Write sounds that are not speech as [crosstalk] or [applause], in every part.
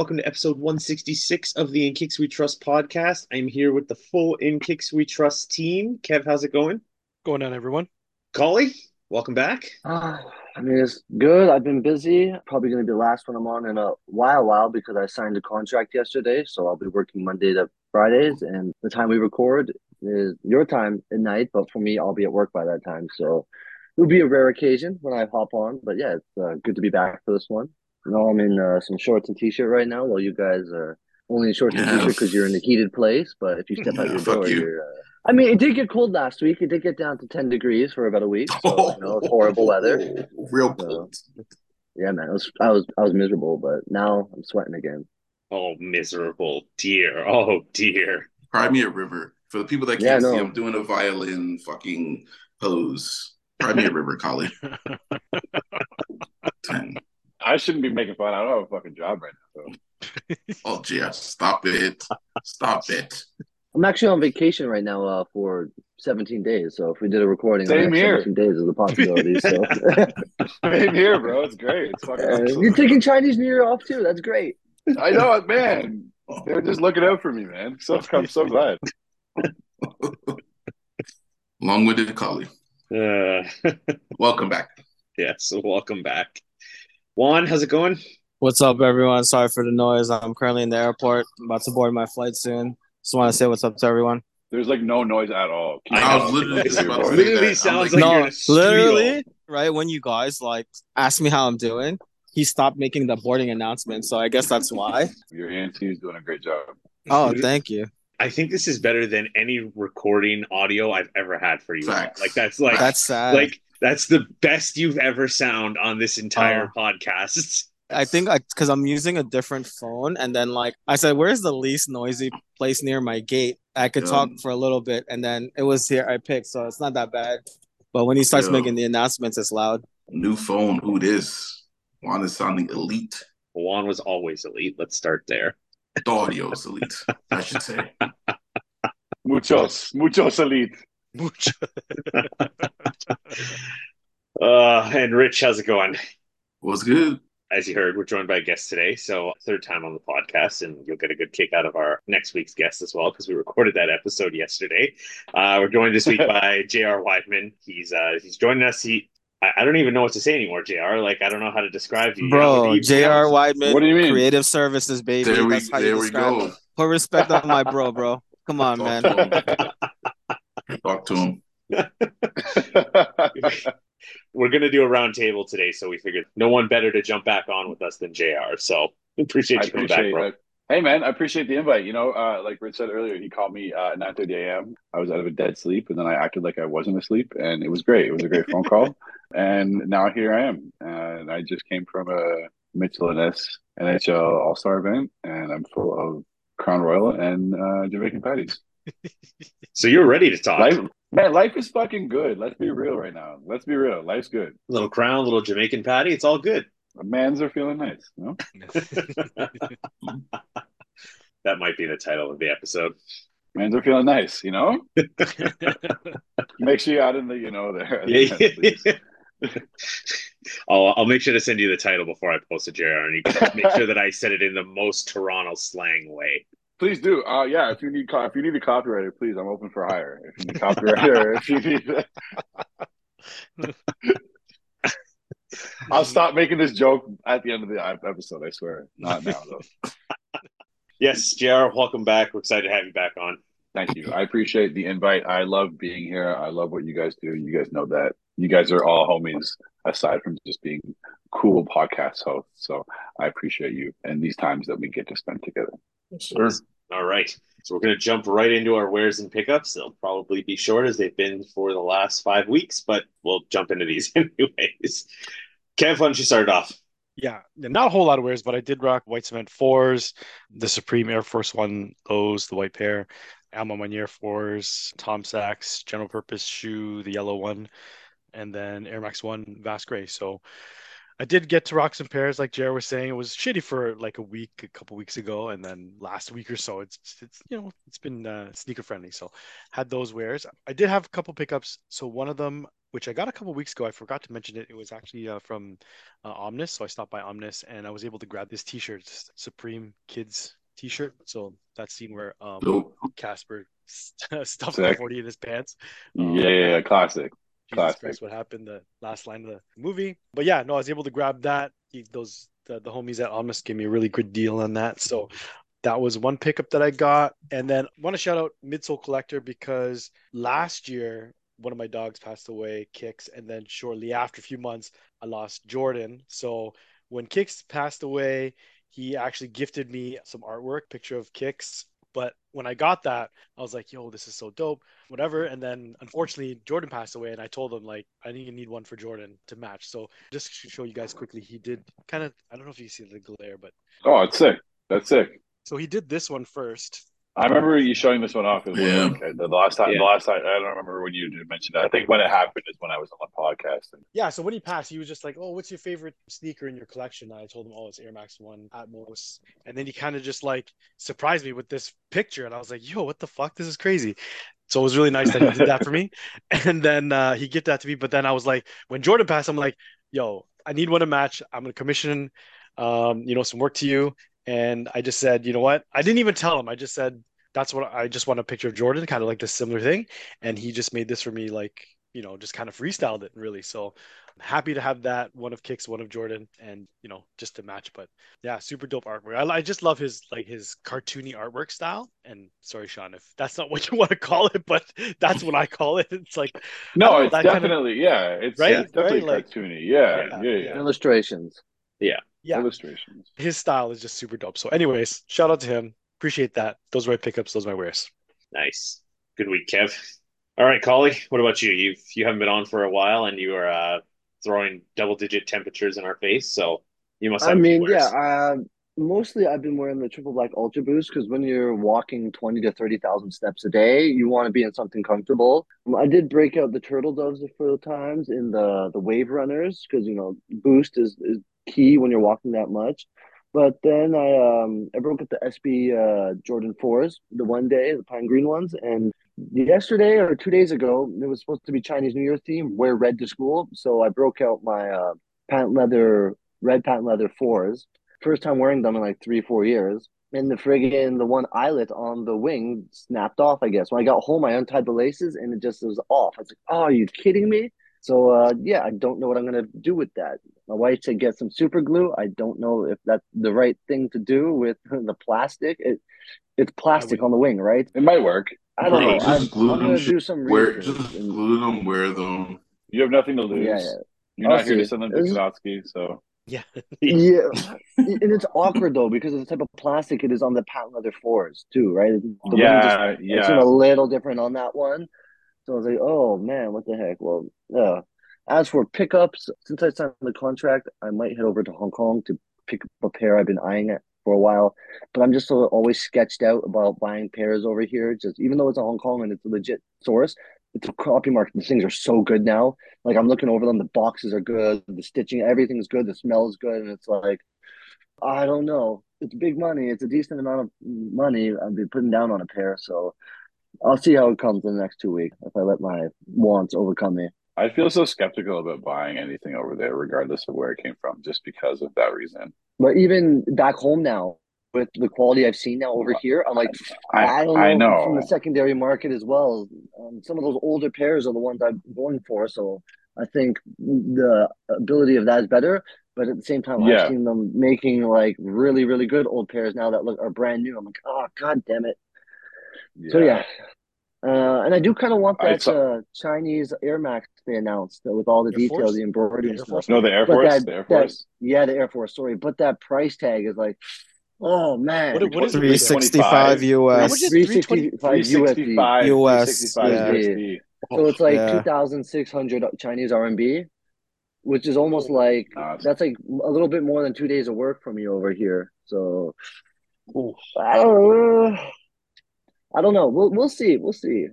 Welcome to episode 166 of the In Kicks We Trust podcast. I'm here with the full In Kicks We Trust team. Kev, how's it going? Going on, everyone. Collie, welcome back. Uh, I mean, it's good. I've been busy. Probably going to be the last one I'm on in a while, while because I signed a contract yesterday. So I'll be working Monday to Fridays, and the time we record is your time at night. But for me, I'll be at work by that time. So it'll be a rare occasion when I hop on. But yeah, it's uh, good to be back for this one. You know, I'm in uh, some shorts and t-shirt right now, while you guys are only in shorts and t-shirt because you're in a heated place. But if you step out Yeah, your door, you. you're. Uh, I mean, it did get cold last week. It did get down to ten degrees for about a week. So you know, it's [laughs] horrible weather. Real cold. Yeah, man, it was I was I was miserable, but now I'm sweating again. Oh, miserable dear. Oh, dear. Cry me a river. For the people that can't no. see, I'm doing a violin fucking pose. Cry me a river, Collie. [laughs] Ten. I shouldn't be making fun. I don't have a fucking job right now. So. [laughs] Oh, Jeff, stop it. Stop it. I'm actually on vacation right now uh, for 17 days. So if we did a recording, Same on here. 17 days is a possibility. So [laughs] Same here, bro. It's great. It's fucking Uh, awesome. you're taking Chinese New Year off too. That's great. I know it, man. They're just looking out for me, man. So I'm so glad. Long winded Collie. Uh, [laughs] Welcome back. yes, welcome back. Juan, how's it going? What's up, everyone? Sorry for the noise. I'm currently in the airport. I'm about to board my flight soon. Just want to say what's up to everyone. There's like no noise at all. I I was literally just about to say Literally that. Sounds like, like- you're no, literally, right when you guys like ask me how I'm doing, he stopped making the boarding announcement. So I guess that's why. [laughs] Your ENT is doing a great job. Oh, thank you. I think this is better than any recording audio I've ever had for you. Facts. Like that's like That's sad. like that's the best you've ever sound on this entire Oh. podcast. I think I because I'm using a different phone, and then like I said, where's the least noisy place near my gate? I could talk Um, for a little bit, and then it was here I picked, so it's not that bad. But when he starts Yo. making the announcements, it's loud. New phone. Who this? Juan is sounding elite. Juan was always elite. Let's start there. The audio is elite, I should say. [laughs] Muchos, muchos elite. [laughs] Uh, and Rich, how's it going? What's good? As you heard, we're joined by a guest today. So, third time on the podcast, and you'll get a good kick out of our next week's guest as well because we recorded that episode yesterday. Uh, we're joined this week [laughs] by J.R. Wideman. He's uh, he's joining us. He I, I don't even know what to say anymore, Jr. Like I don't know how to describe you. You Bro, you- J.R. Wideman, What do you mean? creative services, baby. There we, That's how there you we go. him. Put respect on my bro, bro. Come on, man. [laughs] Talk to him. [laughs] we're gonna do a round table today, so we figured no one better to jump back on with us than Jr. So appreciate I you coming back, bro. it. Hey man, I appreciate the invite. You know, uh, like Rich said earlier, he called me uh, at 9:30 a.m. I was out of a dead sleep, and then I acted like I wasn't asleep, and it was great. It was a great phone call, [laughs] and now here I am. And I just came from a Mitchell and S NHL All Star event, and I'm full of Crown Royal and uh, Jamaican patties. So you're ready to talk. Life, man, life is fucking good. Let's be real right now. Let's be real. Life's good. little crown, little Jamaican patty. It's all good. The Mans are feeling nice. You know? [laughs] That might be the title of the episode. Mans are feeling nice. You know. [laughs] Make sure you add in the you know there. [laughs] Yeah. I'll, I'll make sure to send you the title before I post it, JR, and you can make sure that I said it in the most Toronto slang way. Please do. Uh, yeah, if you need if you need a copywriter, please, I'm open for hire. If you need a copywriter, if you need, [laughs] I'll stop making this joke at the end of the episode. I swear, not now though. [laughs] Yes, JR, welcome back. We're excited to have you back on. Thank you. I appreciate the invite. I love being here. I love what you guys do. You guys know that. You guys are all homies aside from just being cool podcast hosts. So I appreciate you and these times that we get to spend together. Sure. All right. So we're going to jump right into our wares and pickups. They'll probably be short as they've been for the last five weeks, but we'll jump into these [laughs] anyways. Kev, why don't you start it off? Yeah, not a whole lot of wares, but I did rock white cement fours, the Supreme Air Force One, those, the white pair, A Ma Maniére fours, Tom Sachs general purpose shoe, the yellow one, and then Air Max One Vast Gray. So I did get to Rocks and pairs, like Jared was saying. It was shitty for like a week, a couple weeks ago, and then last week or so, it's it's you know it's been uh, sneaker friendly. So had those wears. I did have a couple pickups. So one of them, which I got a couple weeks ago, I forgot to mention it. It was actually uh, from uh, Omnis. So I stopped by Omnis, and I was able to grab this T-shirt, Supreme Kids T-shirt. So that scene where um. Casper [laughs] stuffed Sick. the forty in his pants. Um, Yeah, yeah, yeah, classic. Jesus. Christ, what happened the last line of the movie. But yeah, no, I was able to grab that. He- Those the, the homies at Omnis gave me a really good deal on that. So that was one pickup that I got. And then I want to shout out Midsole Collector because last year one of my dogs passed away, Kicks, and then shortly after a few months, I lost Jordan. So when Kicks passed away, he actually gifted me some artwork, picture of Kicks. But when I got that, I was like, yo, this is so dope whatever. And then unfortunately, Jordan passed away, and I told him like I need need one for Jordan to match. So just to show you guys quickly, he did kind of I don't know if you see the glare, but Oh, it's sick. That's sick. so he did this one first. I remember you showing this one off. As Yeah. well. Okay, the last time, Yeah. the last time, I don't remember when you did mention that. I think when it happened is when I was on the podcast. And Yeah. So when he passed, he was just like, "Oh, what's your favorite sneaker in your collection?" And I told him, "Oh, it's Air Max One Atmos." And then he kind of just like surprised me with this picture, and I was like, "Yo, what the fuck? This is crazy." So it was really nice that he did that for me. [laughs] And then uh, he gave that to me. But then I was like, when Jordan passed, I'm like, "Yo, I need one to match. I'm gonna commission, um, you know, some work to you." And I just said, "You know what?" I didn't even tell him. I just said, "That's what I just want a picture of Jordan, kind of like this similar thing." And he just made this for me, like you know, just kind of freestyled it really. So I'm happy to have that one of Kicks, one of Jordan, and you know, just to match. But yeah, super dope artwork. I, I just love his like his cartoony artwork style. And sorry, Sean, if that's not [laughs] what you want to call it, but that's what I call it. It's like no, know, it's that kind of- definitely yeah, it's, Right? it's definitely Right? Cartoony. Yeah, Yeah, yeah, yeah. yeah. Illustrations. yeah, Illustrations. his style is just super dope. So, anyways, shout out to him. Appreciate that. Those are my pickups. Those are my wears. Nice. Good week, Kev. All right, Collie, what about you? You've you haven't been on for a while and you are uh, throwing double digit temperatures in our face, so you must have I a few mean, yeah. Uh, mostly, I've been wearing the triple black ultra boost because when you're walking twenty to thirty thousand steps a day, you want to be in something comfortable. Um, I did break out the turtle doves a few times in the the wave runners because you know boost is is key when you're walking that much. But then I um I broke up the SB uh, Jordan fours the one day, the pine green ones, and yesterday or two days ago it was supposed to be Chinese New Year theme, wear red to school. So I broke out my uh, patent leather red patent leather fours. First time wearing them in like three, four years. And the friggin' the one eyelet on the wing snapped off, I guess. When I got home, I untied the laces and it just was off. I was like, oh, are you kidding me? So uh, yeah, I don't know what I'm gonna do with that. My wife said get some super glue. I don't know if that's the right thing to do with [laughs] the plastic. It it's plastic would- on the wing, right? It might work. I don't Bro, know. just I'm, I'm glue them gonna do some Wear research. just and- glue them, wear them. You have nothing to lose. yeah, yeah. You're I'll not here to send them to Is- Kanotsky, so [laughs] Yeah. Yeah, and it's awkward though because of the type of plastic it is on the patent leather fours too, right? The wing just yeah, It's yeah. a little different on that one. So I was like, oh man, what the heck? Well, yeah. As for pickups, since I signed the contract, I might head over to Hong Kong to pick up a pair I've been eyeing it for a while. But I'm just always sketched out about buying pairs over here. Just even though it's a Hong Kong and it's a legit source, it's a copy market. These things are so good now. Like I'm looking over them, the boxes are good, the stitching, everything's good, the smell is good, and it's like I don't know. It's big money. It's a decent amount of money I've been putting down on a pair. So I'll see how it comes in the next two weeks if I let my wants overcome me. I feel so skeptical about buying anything over there, regardless of where it came from, just because of that reason. But even back home now, with the quality I've seen now over here, I'm like, I, I, don't know, I know. from the secondary market as well. Um, some of those older pairs are the ones I'm going for. So I think the ability of that is better. But at the same time, Yeah. I've seen them making like really, really good old pairs now that look are brand new. I'm like, oh god damn it. So yeah. Uh, and I do kind of want that saw- uh, Chinese Air Max they announced uh, with all the Air details, Force? the embroidery The and stuff. Force? No, the Air But Force. that- the Air that- Yeah, the Air Force. Sorry, but that price tag is like, oh man, What, what is three sixty five US. is three 320? sixty five USD. 365 US, 365 yeah. USD. So it's like Yeah. two thousand six hundred Chinese RMB. which is almost like Nah, that's like a little bit more than two days of work from you over here. So I don't, I don't know. We'll we'll see. We'll see.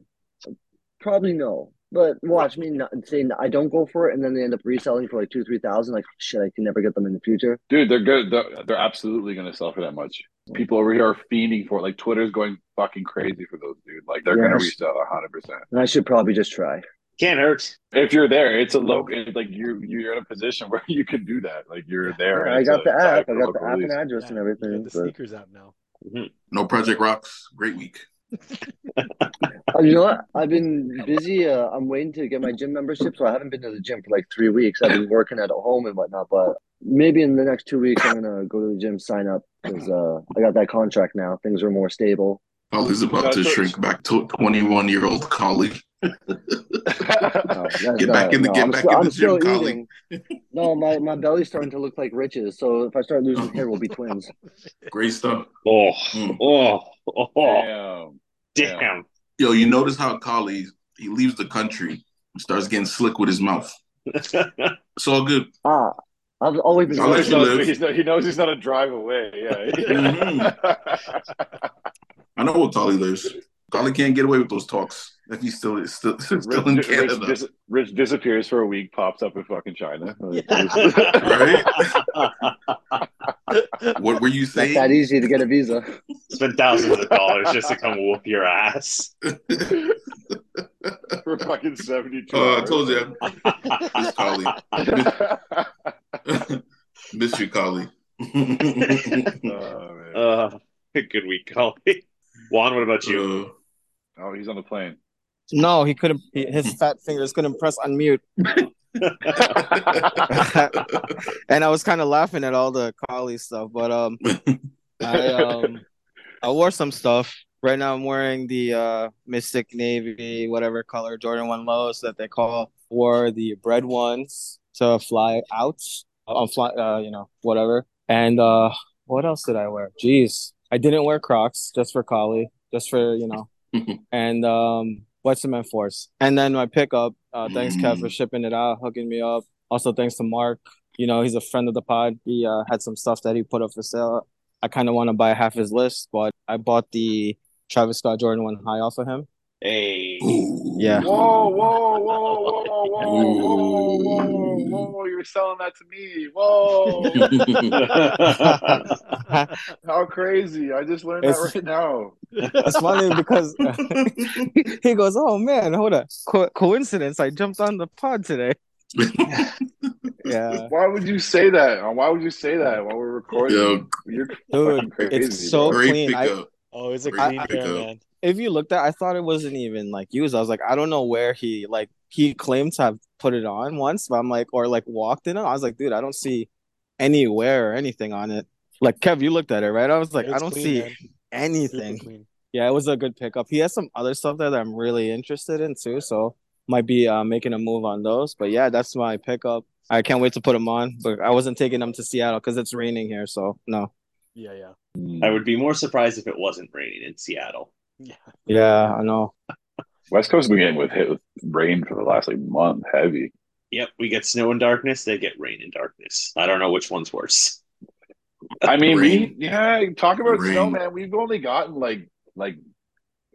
Probably no. But watch me not saying I don't go for it, and then they end up reselling for like two, three thousand. Like shit, I can never get them in the future. Dude, they're good. They're, they're absolutely going to sell for that much. People over here are fiending for it. Like Twitter's going fucking crazy for those, dude. Like they're going to Yes. resell hundred percent. And I should probably just try. Can't hurt. If you're there, it's a local. It's like you you're in a position [laughs] where you can do that. Like you're there. and I got a- the app. I got the local app and address Yeah, and you everything. the but- sneakers app now. Mm-hmm. No Project Rocks. Great week. Uh, you know what? I've been busy. Uh, I'm waiting to get my gym membership, so I haven't been to the gym for like three weeks. I've been working at home and whatnot, but maybe in the next two weeks, I'm gonna go to the gym, sign up because uh, I got that contract now. Things are more stable. Ollie's about to shrink back to 21 year old colleague. [laughs] Uh, that's Get back not- in the- no, get I'm back still, in the I'm gym, colleague. No, my, my belly's starting to look like Rich's. So if I start losing hair, we'll be twins. [laughs] Great stuff. Oh, Mm. oh, oh, Damn. damn. Yo, you notice how Collie he leaves the country and starts getting slick with his mouth. [laughs] It's all good. Ah, I've always been. I'll let He you knows, live. he's not, he knows he's not a drive away. Yeah. Mhm. I know what Collie lives. Collie can't get away with those talks if he's still still, [laughs] still in Rich, Rich, Canada. dis- Rich disappears for a week, pops up in fucking China. [laughs] Right? [laughs] What were you Not that saying? easy to get a visa. Spend thousands of dollars just to come whoop your ass. for fucking 72 Oh, I told you. Miss Collie. Miss you, Collie. Oh, man. Uh, good week, Collie. Juan, what about you? Uh, oh, he's on the plane. No, he couldn't. His fat fingers couldn't press unmute, [laughs] and I was kind of laughing at all the collie stuff. But um, I um, I wore some stuff. Right now, I'm wearing the uh Mystic Navy, whatever color Jordan One lows that they call. Wore the bread ones to fly out on fly, uh, you know, whatever. And uh, what else did I wear? Jeez, I didn't wear Crocs just for collie, just for you know, [laughs] and um, Wet Cement Force. And then my pickup. Uh, thanks, Kev, for shipping it out, hooking me up. Also, thanks to Mark. You know, he's a friend of the pod. He uh, had some stuff that he put up for sale. I kind of want to buy half his list, but I bought the Travis Scott Jordan one high off of him. Hey. Yeah. Whoa, whoa, whoa, whoa, whoa, whoa, whoa, whoa, you're selling that to me. Whoa. [laughs] How crazy. I just learned It's- that right now. it's funny because [laughs] [laughs] he goes, "Oh man, hold on, Co- coincidence! I jumped on the pod today." Yeah, Why would you say that? Uh, why would you say that while we're recording? Yo, You're dude, crazy. it's so bro. clean. I. Oh, it's a Great clean pickup. pair, man. If you looked at, I thought it wasn't even like used. I was like, I don't know where he like he claimed to have put it on once, but I'm like, or like walked in it. I was like, dude, I don't see any wear or anything on it. Like Kev, you looked at it, right? I was like, It's I don't clean, see man. Anything. Yeah, it was a good pickup. He has some other stuff there that I'm really interested in too, so might be uh, making a move on those. But yeah, that's my pickup. I can't wait to put them on, but I wasn't taking them to Seattle because it's raining here, so no. Yeah, yeah, I would be more surprised if it wasn't raining in Seattle. Yeah. Yeah, I know. West Coast has been getting with hit with rain for the last like month, heavy. Yep, we get snow and darkness. They get rain and darkness. I don't know which one's worse. I mean, Rain. we yeah, talk about Rain. snow, man. We've only gotten like like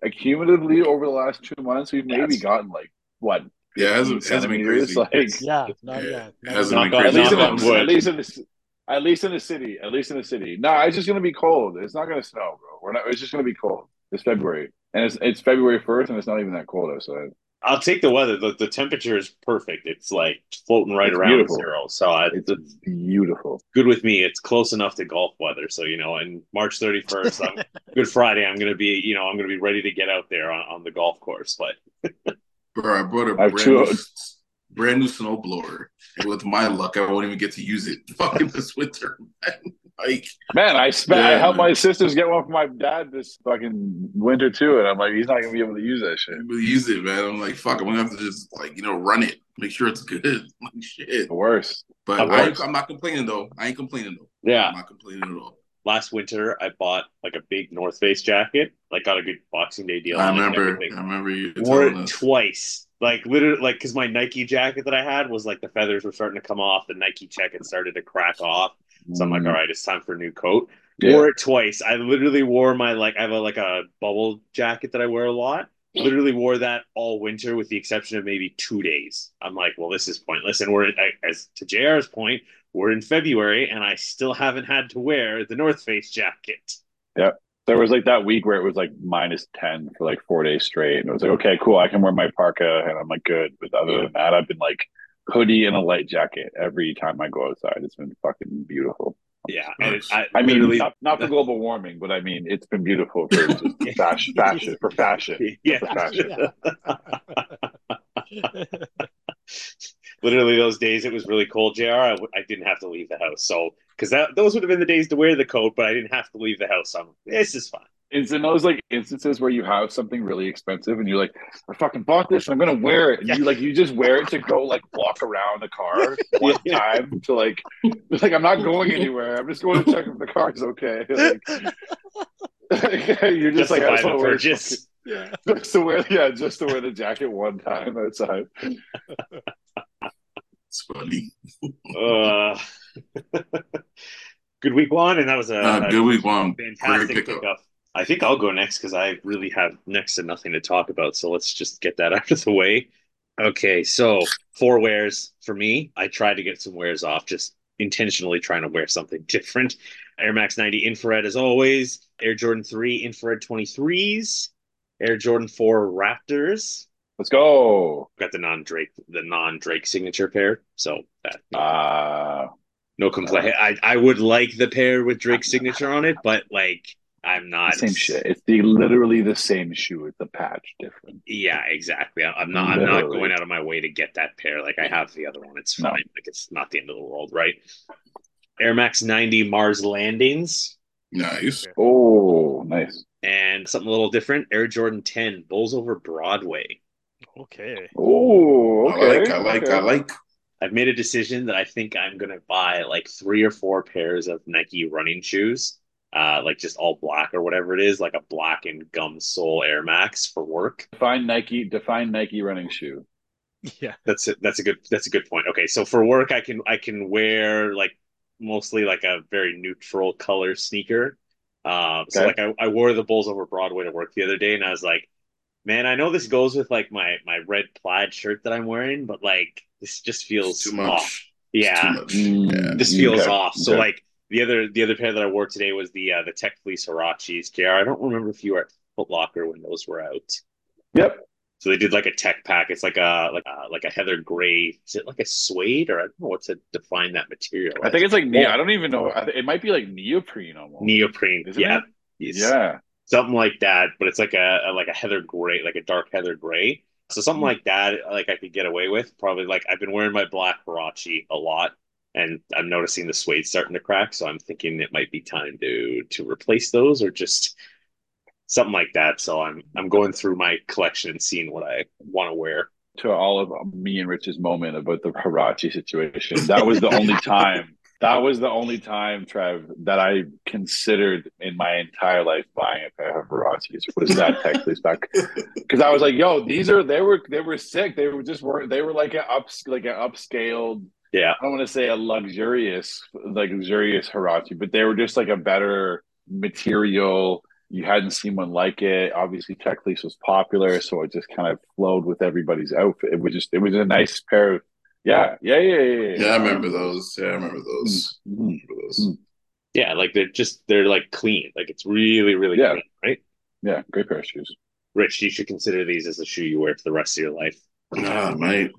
accumulatively over the last two months, we've maybe Yes. gotten like what Yeah, it hasn't, hasn't been crazy. Like Yeah, not Yeah, yet. it hasn't yet. been Knock on- at least in the, on at least in the at least in the city, at least in the city. No, it's just gonna be cold. It's not gonna snow, bro. We're not. It's just gonna be cold. It's February, and it's it's February first, and it's not even that cold outside. I'll take the weather. The, the temperature is perfect. It's like floating right It's around beautiful. zero. So I, It's it's beautiful. good with me. It's close enough to golf weather. So you know, and March thirty first, [laughs] Good Friday. I'm gonna be, you know, I'm gonna be ready to get out there on, on the golf course. But [laughs] Bro, I brought a brand new, brand new snowblower. And with my luck, I won't even get to use it [laughs] fucking this winter. Man. Like, Man, I spent. I helped man. my sisters get one for my dad this fucking winter too, and I'm like, he's not gonna be able to use that shit. I really use it, man. I'm like, fuck, I'm gonna have to just like, you know, run it, make sure it's good. [laughs] Like shit. The worst. But Of I, i'm not complaining though. I ain't complaining though. yeah, I'm not complaining at all. last winter I bought like a big North Face jacket. Like got a good Boxing Day deal. I on remember. I remember you Wore it us. twice Like literally, like because my Nike jacket that I had was like the feathers were starting to come off, the Nike check had started to crack off. So I'm like, Mm. all right, it's time for a new coat. Yeah. Wore it twice. I literally wore my like I have a like a bubble jacket that I wear a lot. Literally wore that all winter, with the exception of maybe two days. I'm like, well, this is pointless. And we're I- as to Jr's point, we're in February, and I still haven't had to wear the North Face jacket. Yeah. There was like that week where it was like minus 10 for like four days straight. And it was like, okay, cool. I can wear my parka and I'm like, good. But other than that, I've been like hoodie and a light jacket every time I go outside. It's been fucking beautiful. Yeah, it, I, I mean, not, not for [laughs] global warming, but I mean, it's been beautiful for just [laughs] fashion, fashion, for fashion. yeah, For fashion. [laughs] literally those days it was really cold. Jr. I, w- I didn't have to leave the house, so because that those would have been the days to wear the coat, but I didn't have to leave the house. So I'm, this is fine. It's in those like instances where you have something really expensive and you're like, I fucking bought this and I'm gonna wear it. And you like you just wear it to go like walk around the car [laughs] one Yeah. time to like like I'm not going anywhere. I'm just going to check if the car is okay. [laughs] Like, [laughs] you're just like I just want to wear purchase. yeah. just to wear yeah, just to wear the jacket one time outside. It's funny. Uh, good week one, and that was a, Uh, good week one. fantastic Great pickup. pickup. I think I'll go next because I really have next to nothing to talk about. So let's just get that [laughs] out of the way. Okay, so four wears for me. I tried to get some wears off, just intentionally trying to wear something [laughs] different. Air Max 90 infrared as always. Air Jordan 3 infrared 23s. Air Jordan 4 Raptors. Let's go. Got the non Drake, the non Drake signature pair. So that Uh no complaint. I I would like the pair with Drake's signature on it, but like I'm not same shit. It's the literally the same shoe. It's the patch different. Yeah, exactly. I- I'm not. I'm not going out of my way to get that pair. Like I have the other one. It's No. fine. Like it's not the end of the world, right? Air Max 90 Mars landings Nice. Oh, nice. and something a little different. Air Jordan 10 Bulls over Broadway. Okay. Oh, okay. I like, I like, okay. I like. I've made a decision that I think I'm gonna buy like three or four pairs of Nike running shoes, uh, like just all black or whatever it is, like a black and gum sole Air Max for work. Define Nike. Define Nike running shoe. Yeah. That's a, that's a good that's a good point. Okay, so for work, I can I can wear like mostly like a very neutral color sneaker. Um, so Okay. like I, I wore the Bulls over Broadway to work the other day, and I was like, man, I know this goes with like my my red plaid shirt that I'm wearing, but like this just feels It's too off. much. It's Yeah, too much. Mm. Yeah. this feels Okay. off. So Okay. like the other the other pair that I wore today was the uh, the Tech Fleece Huaraches. JR, I don't remember if you were at Foot Locker when those were out. Yep. So they did like a tech pack. It's like a like a, like a heather gray. Is it like a suede or I don't know what to define that material. I think it's like Oh. I don't even know. It might be like neoprene almost. neoprene. Isn't yeah, it? Yeah. something like that. But it's like a, a like a heather gray, like a dark heather gray. So something Mm. like that, like I could get away with. Probably like I've been wearing my black Huarache a lot, and I'm noticing the suede starting to crack. So I'm thinking it might be time to to replace those or just something like that. So I'm I'm going through my collection and seeing what I want to wear. To all of me and Rich's moment about the Huarache situation, that was the only [laughs] time. That was the only time, Trev, that I considered in my entire life buying a pair of Huaraches was that [laughs] tech back. Because I was like, "Yo, these are they were they were sick. They were just were they were like an ups like an upscaled Yeah. I don't want to say a luxurious, like luxurious Huarache, but they were just like a better material. You hadn't seen one like it. Obviously, Tech Fleece was popular, so it just kind of flowed with everybody's outfit. It was just, it was a nice pair. Of, yeah, yeah, yeah, yeah. Yeah, Yeah, I remember those. Yeah, I remember those. I Mhm. remember those. Yeah, like they're just they're like clean. Like it's really, really Yeah. clean, right? Yeah, great pair of shoes. Rich, you should consider these as a shoe you wear for the rest of your life. Nah, mate.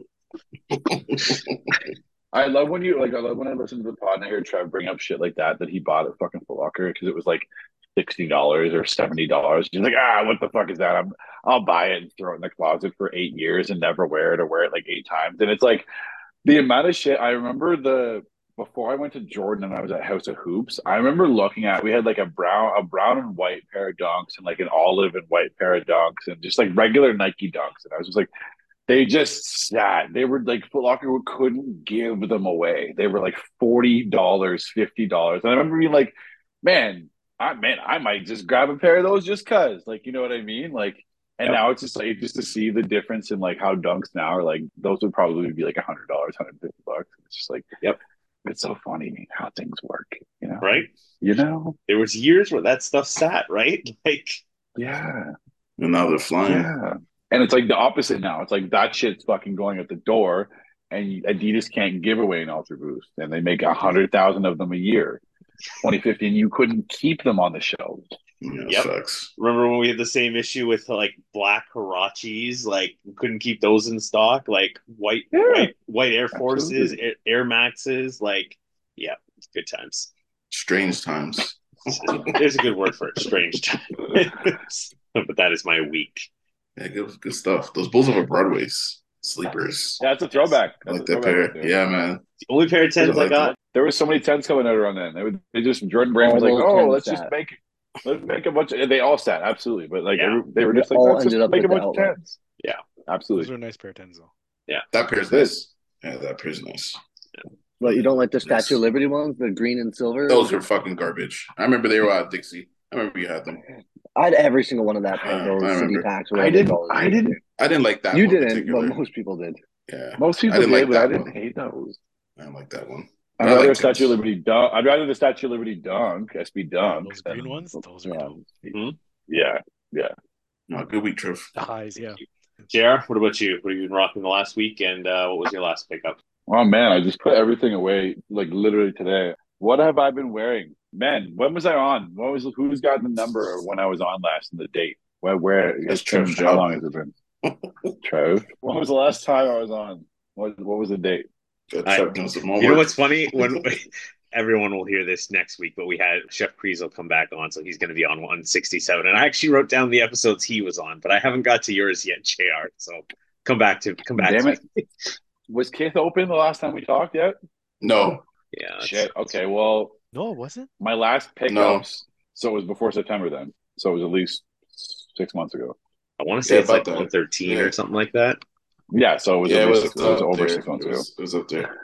[laughs] I love when you like. I love when I listen to the pod and I hear Trev bring up shit like that that he bought at fucking Foot Locker because it was like sixty dollars or seventy dollars. He's like, ah, what the fuck is that? I'm, I'll buy it and throw it in the closet for eight years and never wear it or wear it like eight times. And it's like the amount of shit. I remember the before I went to Jordan and I was at House of Hoops. I remember looking at we had like a brown, a brown and white pair of dunks and like an olive and white pair of dunks and just like regular Nike dunks. And I was just like. They just sat. They were like Foot Locker couldn't give them away. They were like forty dollars, fifty dollars, and I remember being like, "Man, I man, I might just grab a pair of those just cause." Like, you know what I mean? Like, And Yep. now it's just like just to see the difference in like how dunks now are like those would probably be like a hundred dollars, hundred fifty bucks. It's just like Yep. It's so funny how things work, you know. right? You know. There was years where that stuff sat, right? [laughs] Like, Yeah. And now they're flying. Yeah. And it's like the opposite now. It's like that shit's fucking going at the door, and Adidas can't give away an Ultra Boost, and they make a hundred thousand of them a year. 2050, and you couldn't keep them on the shelves. Yeah, Yep. sucks. remember when we had the same issue with like black Huaraches? Like, we couldn't keep those in stock. Like white, Yeah. white, white Air Forces, Air, Absolutely. Air Maxes. Like, yeah, good times. Strange times. [laughs] There's a good word for it. Strange times. [laughs] but that is my week. Yeah, good, good stuff. Those Bulls over Broadways, sleepers. Yeah, it's a throwback. I That's like a that throwback pair. Yeah, man. The only pair of tens I like got. There was so many tens coming out around then. They, would, they just Jordan Brand was like, "Oh, let's sat. just make let's make a bunch of." They all sat absolutely, but like Yeah. every, they were just like, All "Let's just up make a bunch of outlet. tens." Yeah. Absolutely. Those absolutely. are nice pair of tens though. Yeah, that pair's nice. Yeah, that pair's nice. But you don't like the Statue Yes. of Liberty ones, the green and silver? Those are fucking garbage. I remember they were at Dixie. I remember you had them. I had every single one of that pair, [sighs] I city remember. packs. I didn't. I didn't. I didn't like that You one didn't, but most people did. Yeah, Most people I didn't did, like but I didn't one. hate those. I didn't like that one. I'd rather like a Statue of. Liberty dunk. I'd rather the Statue of Liberty dunk, SB dunk. Those green than- ones, those are yeah. dope. Yeah, No, good week, Trev. The highs, yeah. JR, what about you? What have you been rocking the last week? And uh, what was your last pickup? Oh man, I just put everything away like literally today. What have I been wearing? Man, when was I on? What was who's got the number of when I was on last and the date? Where where That's it's been, Trev's how long has it been? Trev. When was the last time I was on? What what was the date? I- Trev does some homework. You know what's funny? When [laughs] [laughs] everyone will hear this next week, but we had Chef Priest come back on, so he's going to be on 167. And I actually wrote down the episodes he was on, but I haven't got to yours yet, JR. So come back to come back. Damn to it. Was Kith open the last time we talked yet? No, Yeah. Shit. Okay, well, No, it wasn't. my last pickups. So it was before September then. So it was at least six months ago. I want to say Yeah, it's like about 113 Yeah. or something like that. Yeah, so it was, yeah, it was, least, it was over six months it ago. it was up there.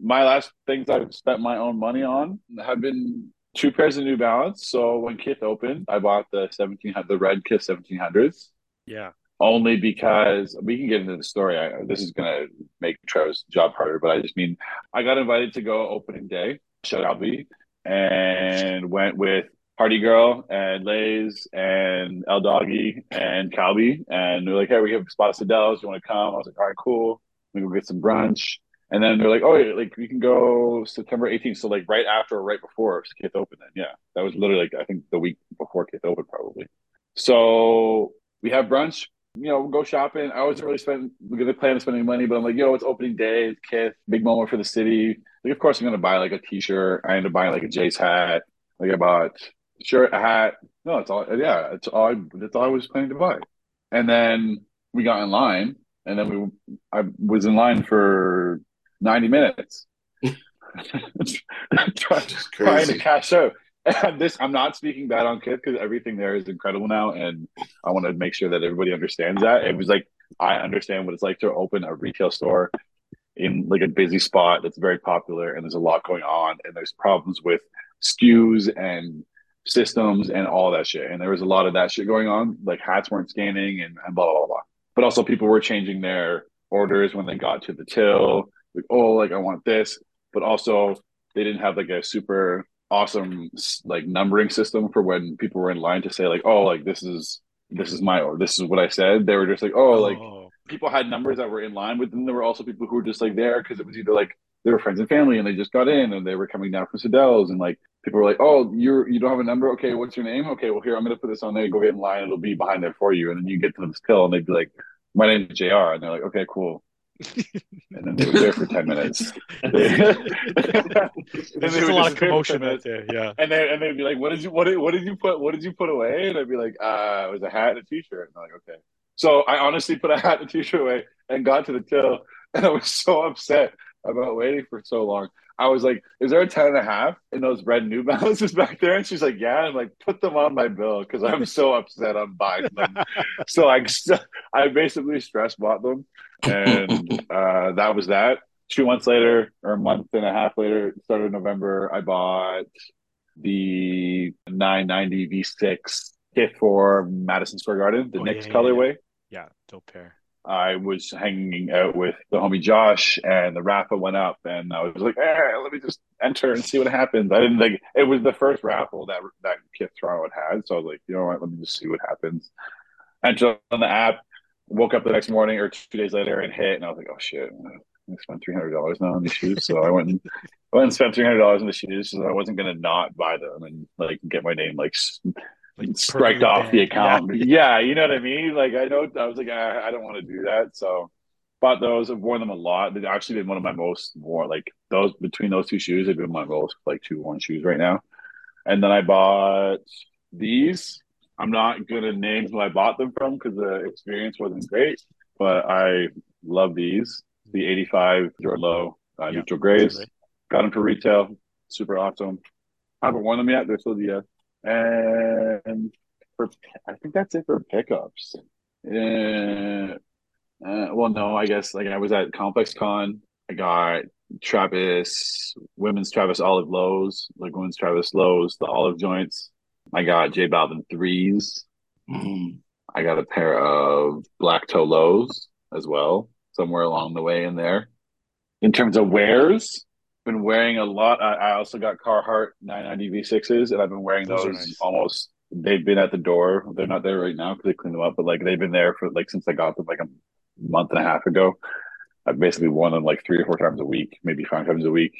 my last things I've spent my own money on have been two pairs of New Balance. So when Kith opened, I bought the seventeen hundred, the red Kith seventeen hundreds, Yeah. only because we can get into the story. I, this is gonna make Trevor's job harder, but I just mean I got invited to go opening day, shout out B, and went with Party Girl and Lays and El Doggy and Calby, and they're like, "Hey, we have spots at Dell's. You want to come?" I was like, "All right, cool. We go get some brunch." And then they're like, "Oh, yeah, like you can go September 18th." So like right after or right before Kith opened. Then yeah, that was literally like I think the week before Kith opened probably. So we have brunch. You know, go shopping. I wasn't really spending. We're gonna plan on spending money, but I'm like, yo, it's opening day. It's Kith, big moment for the city. Like, of course, I'm gonna buy like a T-shirt. I end up buying like a Jace hat. Like I bought a shirt, a hat. No, it's all. Yeah, it's all. I, that's all I was planning to buy. And then we got in line, and then we. I was in line for 90 minutes. [laughs] [laughs] Trying to cash out. [laughs] This, I'm not speaking bad on Kith because everything there is incredible now, and I want to make sure that everybody understands that. It was like I understand what it's like to open a retail store in like a busy spot that's very popular, and there's a lot going on, and there's problems with SKUs and systems and all that shit. And there was a lot of that shit going on. Like hats weren't scanning and, and blah blah blah. But also people were changing their orders when they got to the till. Like, oh, like I want this. But also they didn't have like a super awesome like numbering system for when people were in line to say like, oh, like this is this is my or this is what I said. They were just like, oh, like Oh, people had numbers that were in line, with then there were also people who were just like there because it was either like they were friends and family and they just got in and they were coming down from Sadelle's and like people were like, oh, you're you don't have a number, okay, what's your name? Okay, well here I'm gonna put this on there, go get in line, it'll be behind there for you, and then you get to this pill and they'd be like, my name is Jr. and they're like, okay, cool. And then they were there for ten minutes. And [laughs] There's just a lot of disappear for 10 commotion minutes. that day. Yeah. And then and they'd be like, "What did you what did, what did you put what did you put away?" And I'd be like, "Uh, it was a hat and a t-shirt." And I'm like, "Okay." So I honestly put a hat and a t-shirt away and got to the till, and I was [laughs] so upset about waiting for so long. I was like, "Is there a ten and a half in those red New Balances [laughs] back there?" And she's like, "Yeah." I'm like, "Put them on my bill because I'm so upset I'm buying them." so I I basically stress bought them, and [laughs] uh, that was that. Two months later, or a month and a half later, start of November, I bought the 990 V6 Kith for Madison Square Garden, the Oh, Knicks yeah, yeah, colorway. Yeah, dope pair. I was hanging out with the homie Josh, and the raffle went up, and I was like, "Eh, let me just enter and see what happens." I didn't think it was the first raffle that that Kith Toronto had had, so I was like, "You know what? Let me just see what happens." Entered on the app, woke up the next morning or two days later and hit, and I was like, "Oh shit!" I spent three hundred dollars now on these shoes, so I went and I went and spent three hundred dollars on the shoes, so I wasn't gonna not buy them and like get my name like Like striked off the banned. account. Yeah. [laughs] Yeah. you know what I mean? Like I know I was like, I, I don't want to do that. So bought those. I've worn them a lot. They've actually been one of my most worn like those between those two shoes, they've been my most like two worn shoes right now. And then I bought these. I'm not gonna name who I bought them from because the experience wasn't great, but I love these. The 85 Jordan Low uh, Yeah, neutral grays. Got them for retail. Super awesome. I haven't worn them yet. They're still the and for I think that's it for pickups. Uh, uh, well, no, I guess like I was at Complex Con. I got Travis women's Travis olive lows, like women's Travis lows, the olive joints. I got J Balvin threes. Mm. I got a pair of black toe lows as well, somewhere along the way in there. In terms of wears, been wearing a lot. I, I also got Carhartt 990 V6s, and I've been wearing Those those, nice. almost. They've been at the door. They're not there right now because they cleaned them up, but like they've been there for like since I got them like a month and a half ago. I've basically worn them like three or four times a week, maybe five times a week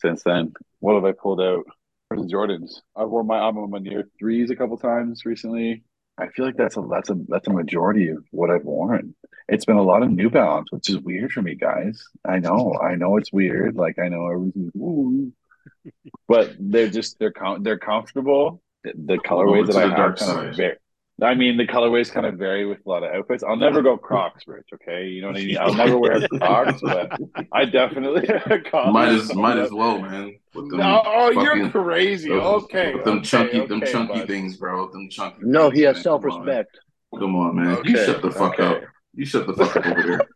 since then. What have I pulled out? For the Jordans, I've worn my my near threes a couple times recently. I feel like that's a that's a that's a majority of what I've worn. It's been a lot of New Balance, which is weird for me, guys. I know, I know it's weird. Like I know everything, but they're just they're com- they're comfortable. The, the colorways that I have kind side. of vary. I mean, the colorways kind of vary with a lot of outfits. I'll never go Crocs, Rich. Okay, you know what I mean. I'll never wear [laughs] Crocs, but I definitely [laughs] Might as might as well, man. With them No, oh, you're crazy. those- Okay, with them okay, chunky, them chunky bud. things, bro. Them chunky. No, things, he has self respect. Come on, man. you shut the fuck okay. up. You shut the fuck up over there.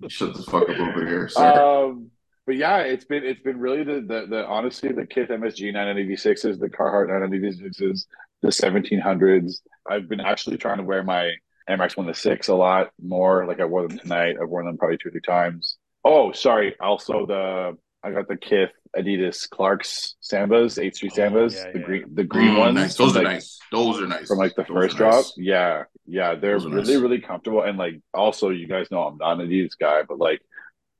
You shut the fuck up over here, sir. Um, but yeah, it's been it's been really the the, the honestly the Kith MSG 990v6s, the Carhartt 990v6s, the 1700s. I've been actually trying to wear my MX one to six a lot more. Like I wore them tonight. I've worn them probably two or three times. Oh, sorry. Also the I got the Kith Adidas Clark's Sambas, H3 Oh, Sambas, yeah, the yeah. green the green Mm, ones. nice. Those from, are nice. Those are nice. from like the Those first are drop. nice. Yeah, yeah, they're Those really nice. really comfortable and like also you guys know I'm not an Adidas guy, but like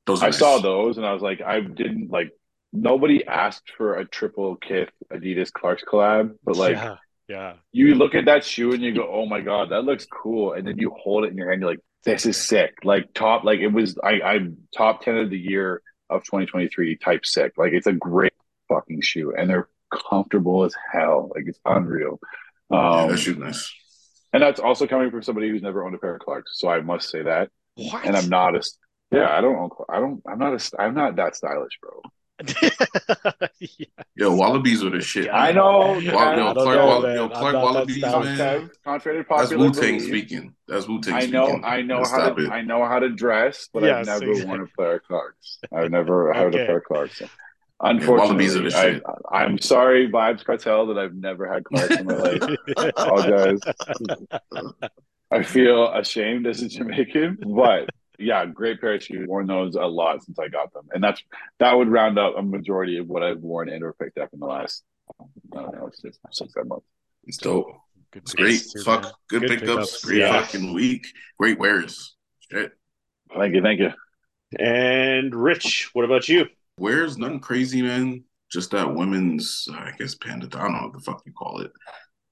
Those I nice. saw those and I was like I didn't like nobody asked for a triple Kith Adidas Clark's collab, but like yeah, yeah. you look at that shoe and you go, oh my god, that looks cool, and then you hold it in your hand, you're like, this is sick. Like top, like it was I I'm top ten of the year of 2023 type sick. Like it's a great fucking shoe, and they're comfortable as hell. Like it's unreal. Yeah, Um, shoe nice. and that's also coming from somebody who's never owned a pair of Clarks. So I must say that. What? And I'm not a, yeah, I don't own, I don't, I'm not a, I'm not that stylish, bro. Yeah. [laughs] Yo, Wallabies are the shit. Yeah, I know. Wall- yo, I Clark, know, Wall- yo, Clark Wallabies, man. Contrary to That's popular Wu Tang speaking. That's Wu Tang I speaking. know, I know Let's how to, it. I know how to dress, but Yes, I've never exactly. worn a pair of Clarks. I've never had a pair of Clarks. Wallabies are Unfortunately, the I, shit. I'm sorry, Vibes Cartel, that I've never had Clarks in my life. [laughs] Apologize. I feel ashamed as a Jamaican, but yeah, great pair of shoes. Worn those a lot since I got them, and that's that would round up a majority of what I've worn and or picked up in the last. I don't know, six, six seven months. It's dope. Good It's great. too, Fuck. man. Good, Good pickups. pickups, Great yeah. fucking week. Great wears. Shit. Thank you, thank you. And Rich, what about you? Wears nothing crazy, man. Just that women's, I guess, panda. I don't know what the fuck you call it.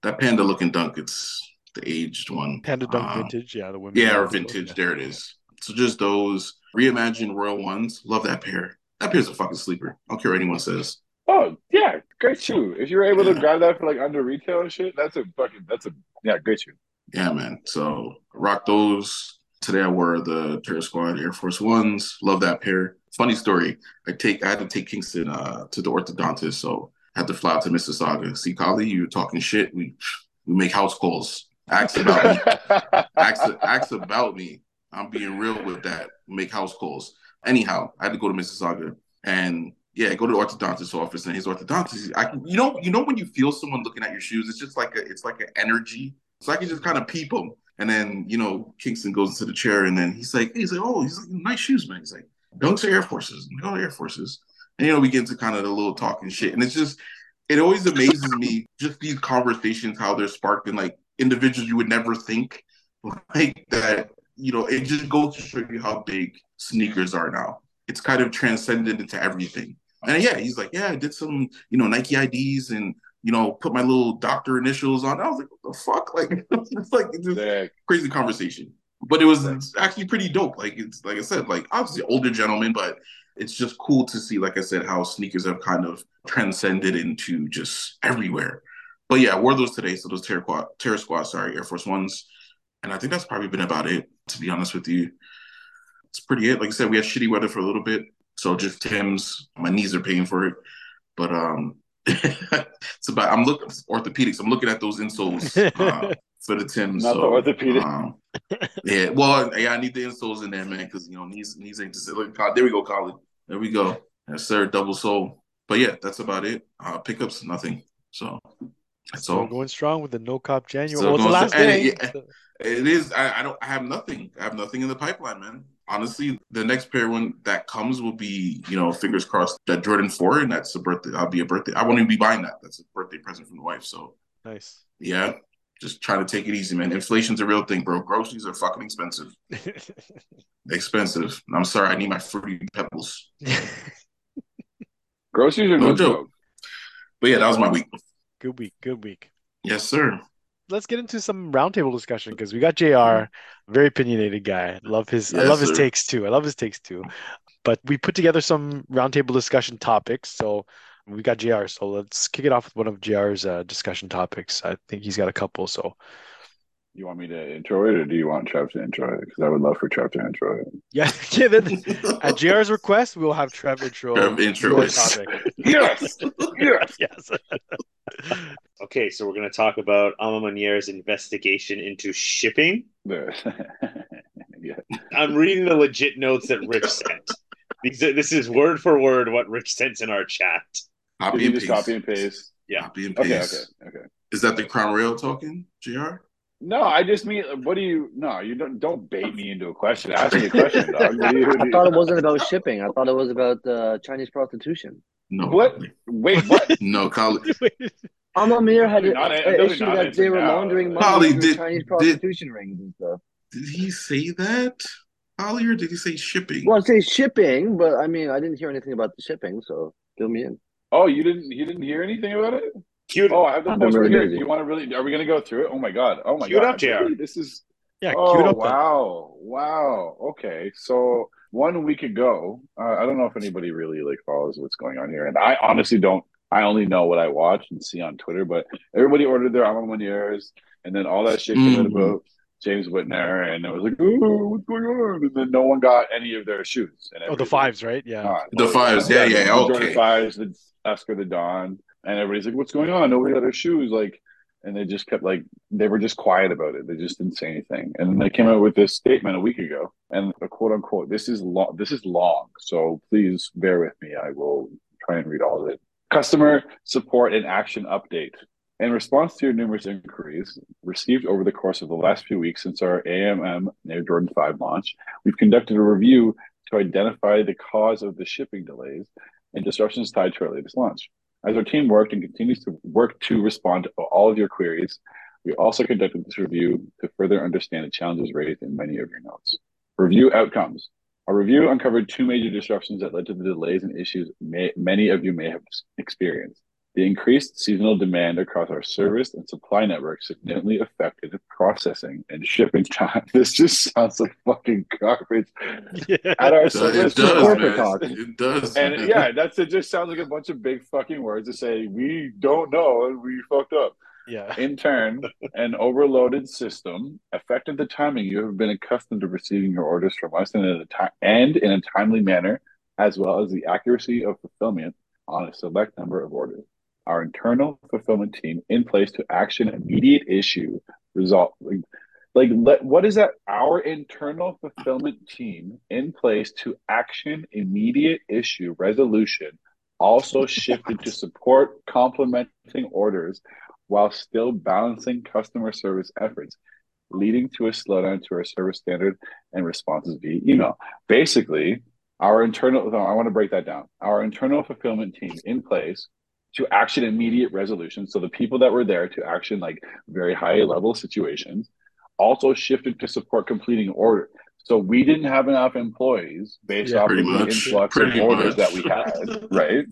That panda looking dunk. It's the aged one. Panda Dunk Uh, Vintage, yeah, the women. Yeah, or vintage. There it is. So just those reimagined Royal ones. Love that pair. That pair's a fucking sleeper. I don't care what anyone says. Oh yeah, great shoe. If you're able Yeah. to grab that for like under retail and shit, that's a fucking that's a yeah, great shoe. Yeah, man. So rock those. Today I wore the Terror Squad Air Force Ones. Love that pair. Funny story. I take I had to take Kingston uh, to the orthodontist, so I had to fly out to Mississauga. See, Collie, you talking shit. We we make house calls. Ask about me. [laughs] ask, ask about me. I'm being real with that. Make house calls. Anyhow, I had to go to Mississauga, and yeah, go to the orthodontist office and his orthodontist. I can, you know, you know when you feel someone looking at your shoes, it's just like a, it's like an energy. So I can just kind of peep them. And then you know, Kingston goes into the chair, and then he's like, he's like, oh, he's like, nice shoes, man. He's like, don't say Air Forces, go Air Forces. And you know, we get into kind of the little talking shit, and it's just, it always amazes me just these conversations how they're sparked in like individuals you would never think [laughs] like that. You know, it just goes to show you how big sneakers are now. It's kind of transcended into everything. And yeah, he's like, yeah, I did some, you know, Nike IDs and you know, put my little doctor initials on. I was like, what the fuck? [laughs] Like, it's like it's just crazy conversation. But it was actually pretty dope. Like it's like I said, like obviously older gentleman, but it's just cool to see, like I said, how sneakers have kind of transcended into just everywhere. But yeah, I wore those today. So those Terra, Quad, Terror Squad, sorry, Air Force Ones. And I think that's probably been about it, to be honest with you. It's pretty it. Like I said, we had shitty weather for a little bit. So just Tim's. My knees are paying for it. But um [laughs] it's about I'm looking orthopedics. I'm looking at those insoles uh, [laughs] for the Tims. Not so, the orthopedic. Um, yeah, well, yeah, I need the insoles in there, man, because you know knees knees ain't just look. There we go, Colin. There we go. Yes, sir. Double sole. But yeah, that's about it. Uh, pickups, nothing. So that's Still all. going strong with the no cop January. Well, it's the last day. And it- It is. I, I don't. I have nothing. I have nothing in the pipeline, man. Honestly, the next pair one that comes will be, you know, fingers crossed that Jordan Four, and that's a birthday. I'll be a birthday. I won't even be buying that. That's a birthday present from the wife. So Nice. yeah, just trying to take it easy, man. Inflation's a real thing, bro. Groceries are fucking expensive. [laughs] Expensive. I'm sorry. I need my fruity pebbles. [laughs] Groceries are No no joke. joke. But yeah, that was my week. good week. Good week. Yes, sir. Let's get into some roundtable discussion because we got JR, very opinionated guy. Love his I Yes, love his takes too. I love his takes too. But we put together some roundtable discussion topics. So we got JR. So let's kick it off with one of JR's uh, discussion topics. I think he's got a couple. So You want me to intro it, or do you want Trev to intro it? Because I would love for Trev to intro it. [laughs] yeah, yeah then, at JR's request, we will have Trev intro Trev intro it. topic. [laughs] [laughs] Yes, yes. Yes. Okay, so we're going to talk about A Ma Maniére's investigation into shipping. [laughs] Yeah. I'm reading the legit notes that Rich [laughs] sent. These are, this is word for word what Rich sent in our chat. Copy and paste. copy and paste? Yeah. Copy and paste. okay, okay. Is that the Crown Royal talking, Jr? No, I just mean, what do you? No, you don't. Don't bait me into a question. [laughs] Ask me a question, dog. You- I thought it wasn't about shipping. I thought it was about uh, Chinese prostitution. No. What? Wait, what? No, Colin. A Ma Maniére had an issue that they were now. laundering money Polly, through did- Chinese did- prostitution rings and stuff. Did he say that, Ollie, or did he say shipping? Well, I say shipping, but I mean, I didn't hear anything about the shipping, so fill me in. Oh, you didn't. You didn't hear anything about it? Cute. Oh, I have the I've post really here. busy. You want to really? Are we going to go through it? Oh my god! Oh my Cue it god! up, JR. Really? This is. Yeah, oh cue it up wow! Wow. Okay, so one week ago, uh, I don't know if anybody really like follows what's going on here, and I honestly don't. I only know what I watch and see on Twitter, but everybody ordered their A Ma Maniéres, and then all that shit came out about James Whitner, and it was like, oh, what's going on? And then no one got any of their shoes. And Oh, the fives, right? Yeah. uh, The fives, yeah, yeah, the Jordan okay. fives, the Oscar the Dawn, and everybody's like, "What's going on? Nobody got their shoes." Like, and they just kept like they were just quiet about it. They just didn't say anything. And then they came out with this statement a week ago, and a quote unquote, "This is long. This is long, so please bear with me. I will try and read all of it." Customer support and action update. In response to your numerous inquiries received over the course of the last few weeks since our AMM Air Jordan 5 launch, we've conducted a review to identify the cause of the shipping delays and disruptions tied to our latest launch. As our team worked and continues to work to respond to all of your queries, we also conducted this review to further understand the challenges raised in many of your notes. Review outcomes. Our review uncovered two major disruptions that led to the delays and issues may, many of you may have experienced. The increased seasonal demand across our service and supply network significantly affected processing and shipping time. [laughs] This just sounds like fucking garbage. Yeah. At our It does, service it does, man. It does. and yeah, that's it. Just sounds like a bunch of big fucking words to say we don't know and we fucked up. Yeah. [laughs] In turn, an overloaded system affected the timing you have been accustomed to receiving your orders from us, and in a ti- and in a timely manner, as well as the accuracy of fulfillment on a select number of orders. Our internal fulfillment team in place to action immediate issue result. Like, like let, what is that? Our internal fulfillment team in place to action immediate issue resolution also shifted to support complementing orders while still balancing customer service efforts, leading to a slowdown to our service standard and responses via email. Basically, our internal, no, I want to break that down. Our internal fulfillment team in place to action immediate resolution. So the people that were there to action like very high level situations also shifted to support completing order. So we didn't have enough employees based Yeah, off of the influx of orders much. that we had, right?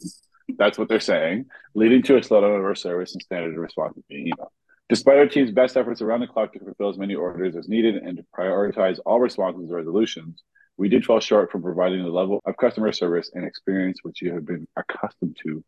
That's what they're saying, leading to a slowdown of our service and standard response via email. Despite our team's best efforts around the clock to fulfill as many orders as needed and to prioritize all responses and resolutions, we did fall short from providing the level of customer service and experience which you have been accustomed to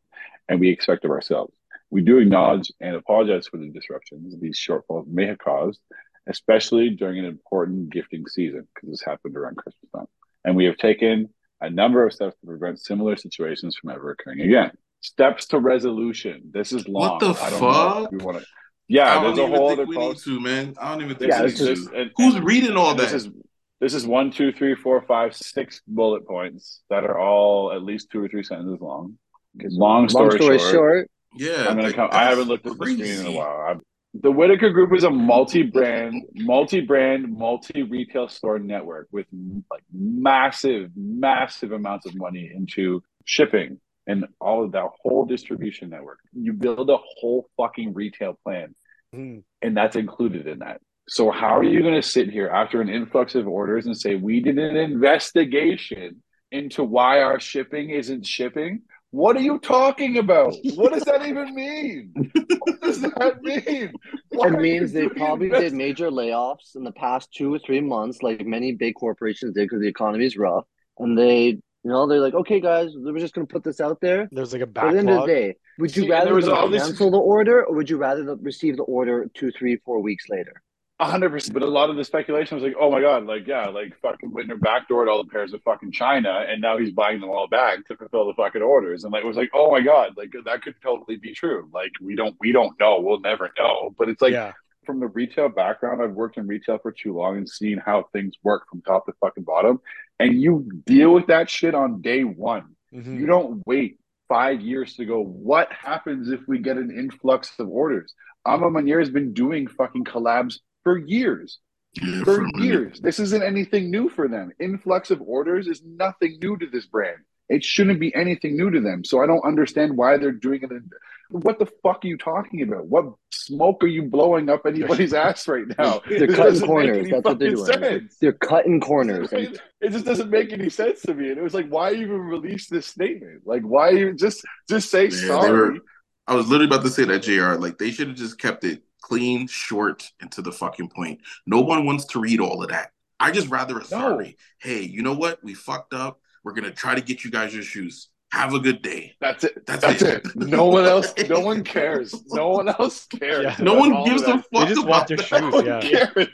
and we expect of ourselves. We do acknowledge and apologize for the disruptions these shortfalls may have caused, especially during an important gifting season, because this happened around Christmas time. And we have taken a number of steps to prevent similar situations from ever occurring again. Steps to resolution. This is long. What the I don't fuck? we want to. Yeah, I there's don't a whole think other we post. need to, man. I don't even think Yeah, we this need is to. and- Who's and- reading all that? This is this is one, two, three, four, five, six bullet points that are all at least two or three sentences long. Long story, Long story short, short, yeah, I'm gonna like, come. I haven't looked at the screen in a while. I'm, the Whitaker Group is a multi-brand, multi-brand, multi-retail store network with like massive, massive amounts of money into shipping and all of that whole distribution network. You build a whole fucking retail plan, Mhm. and that's included in that. So how are you going to sit here after an influx of orders and say we did an investigation into why our shipping isn't shipping? What are you talking about? What does that even [laughs] mean? What does that mean? Why it means they probably invest- did major layoffs in the past two or three months, like many big corporations did because the economy is rough. And they, you know, they're like, okay, guys, we're just going to put this out there. There's like a But at the end of the day, would you and rather there was them this- cancel the order or would you rather receive the order two, three, four weeks later? Hundred percent. But a lot of the speculation was like, oh my god, like yeah, like fucking Whitner backdoored all the pairs of fucking China, and now he's buying them all back to fulfill the fucking orders. And like it was like, oh my god, like that could totally be true. Like we don't we don't know, we'll never know. But it's like yeah. from the retail background, I've worked in retail for too long and seen how things work from top to fucking bottom. And you deal with that shit on day one. Mhm. You don't wait five years to go, what happens if we get an influx of orders? A Ma Maniére has been doing fucking collabs for years. Yeah, For years. This isn't anything new for them. Influx of orders is nothing new to this brand. It shouldn't be anything new to them. So I don't understand why they're doing it. In, what the fuck are you talking about? What smoke are you blowing up anybody's [laughs] ass right now? They're This cutting corners. That's what they're doing. sense. They're cutting corners. And it just doesn't make any sense to me. And it was like, why even release this statement? Like, why you just just say Yeah, sorry? were- I was literally about to say that, JR. Like, they should have just kept it clean, short, and to the fucking point. No one wants to read all of that. I just rather a sorry. Hey, you know what? We fucked up. We're gonna try to get you guys your shoes. Have a good day. That's it. That's, That's it. it. No one else. [laughs] No one cares. No one else cares. Yeah. No one gives a fuck. They just about want their shoes, No yeah.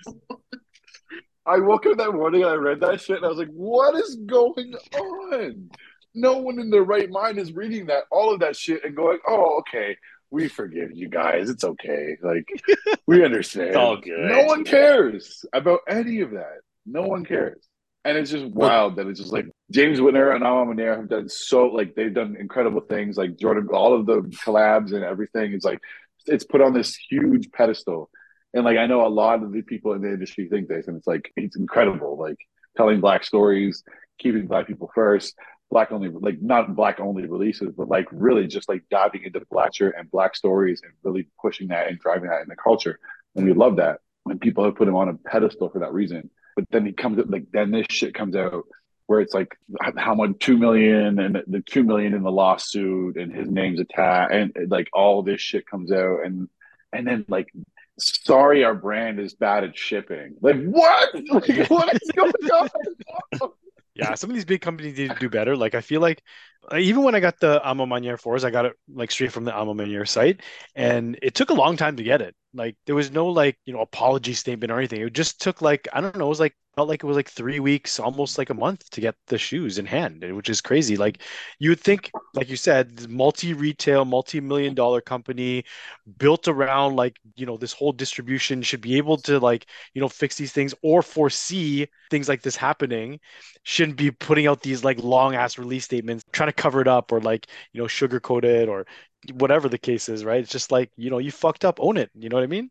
I woke up that morning and I read that shit and I was like, what is going on? No one in their right mind is reading that, all of that shit and going, oh, okay, we forgive you guys. It's okay. Like, [laughs] we understand. It's all good. No one cares about any of that. No one cares. And it's just wild that it's just like James Whitner and A Ma Maniére have done so like they've done incredible things. Like Jordan, all of the collabs and everything is like it's put on this huge pedestal. And like I know a lot of the people in the industry think this, and it's like it's incredible. Like telling black stories, keeping black people first, black only like not black only releases, but like really just like diving into the black and black stories and really pushing that and driving that in the culture. And we love that. And people have put him on a pedestal for that reason. But then he comes up like then this shit comes out where it's like how much two million and the two million in the lawsuit and his name's attached and like all this shit comes out and and then like sorry our brand is bad at shipping like what [laughs] like what is going on [laughs] Yeah, some of these big companies need to do better. Like I feel like Uh, even when I got the A Ma Maniére 4s, I got it like straight from the A Ma Maniére site, and it took a long time to get it. Like there was no like, you know, apology statement or anything. It just took like, I don't know, it was like felt like it was like three weeks, almost like a month to get the shoes in hand, eh, which is crazy. Like you would think, like you said, multi-retail, multi-million dollar company built around like, you know, this whole distribution should be able to like, you know, fix these things or foresee things like this happening. Shouldn't be putting out these like long ass release statements, trying to cover it up or like, you know, sugarcoat it or whatever the case is, right? It's just like, you know, you fucked up, own it. You know what I mean?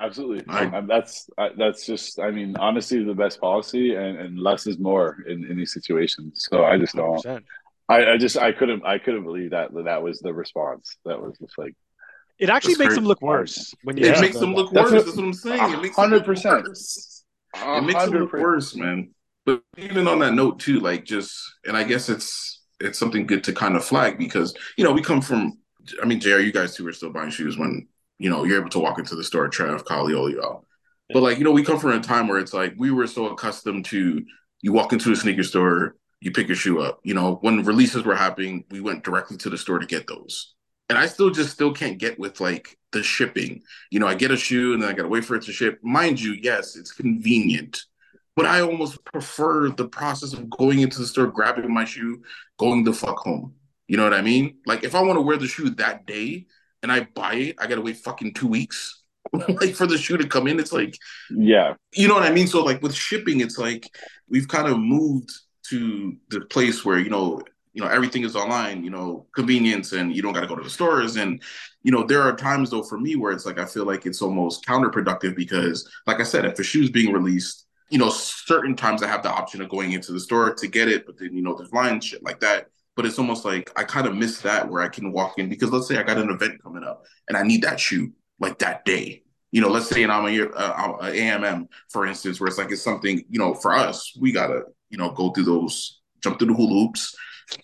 Absolutely. Right. That's that's just. I mean, honesty is the best policy, and, and less is more in, in these situations. So I just don't. 100%. I, I just I couldn't I couldn't believe that that was the response. That was just like It actually makes them look worse when you It makes them look worse. That's what I'm saying. It makes them look 100%. worse. It makes them look worse, man. But even on that note too, like just and I guess it's it's something good to kind of flag because you know we come from. I mean, Jr. You guys two were still buying shoes when you know you're able to walk into the store, Trev, Collie, all y'all. But like you know, we come from a time where it's like we were so accustomed to you walk into a sneaker store, you pick your shoe up. You know, when releases were happening, we went directly to the store to get those. And I still just still can't get with like the shipping. You know, I get a shoe and then I gotta wait for it to ship. Mind you, yes, it's convenient. But I almost prefer the process of going into the store, grabbing my shoe, going the fuck home. You know what I mean? Like if I want to wear the shoe that day and I buy it, I gotta wait fucking two weeks. [laughs] like for the shoe to come in, it's like yeah you know what I mean? So like with shipping, it's like we've kind of moved to the place where you know, you know, everything is online. You know, convenience, and you don't got to go to the stores. And you know, there are times though for me where it's like I feel like it's almost counterproductive because, like I said, if the shoe's being released, you know, certain times I have the option of going into the store to get it, but then you know, there's lines shit like that. But it's almost like I kind of miss that where I can walk in because let's say I got an event coming up and I need that shoe like that day you know, let's say an I'm a, uh, AMM, for instance, where it's like it's something, you know, for us, we gotta, you know, go through those, jump through the hula hoops,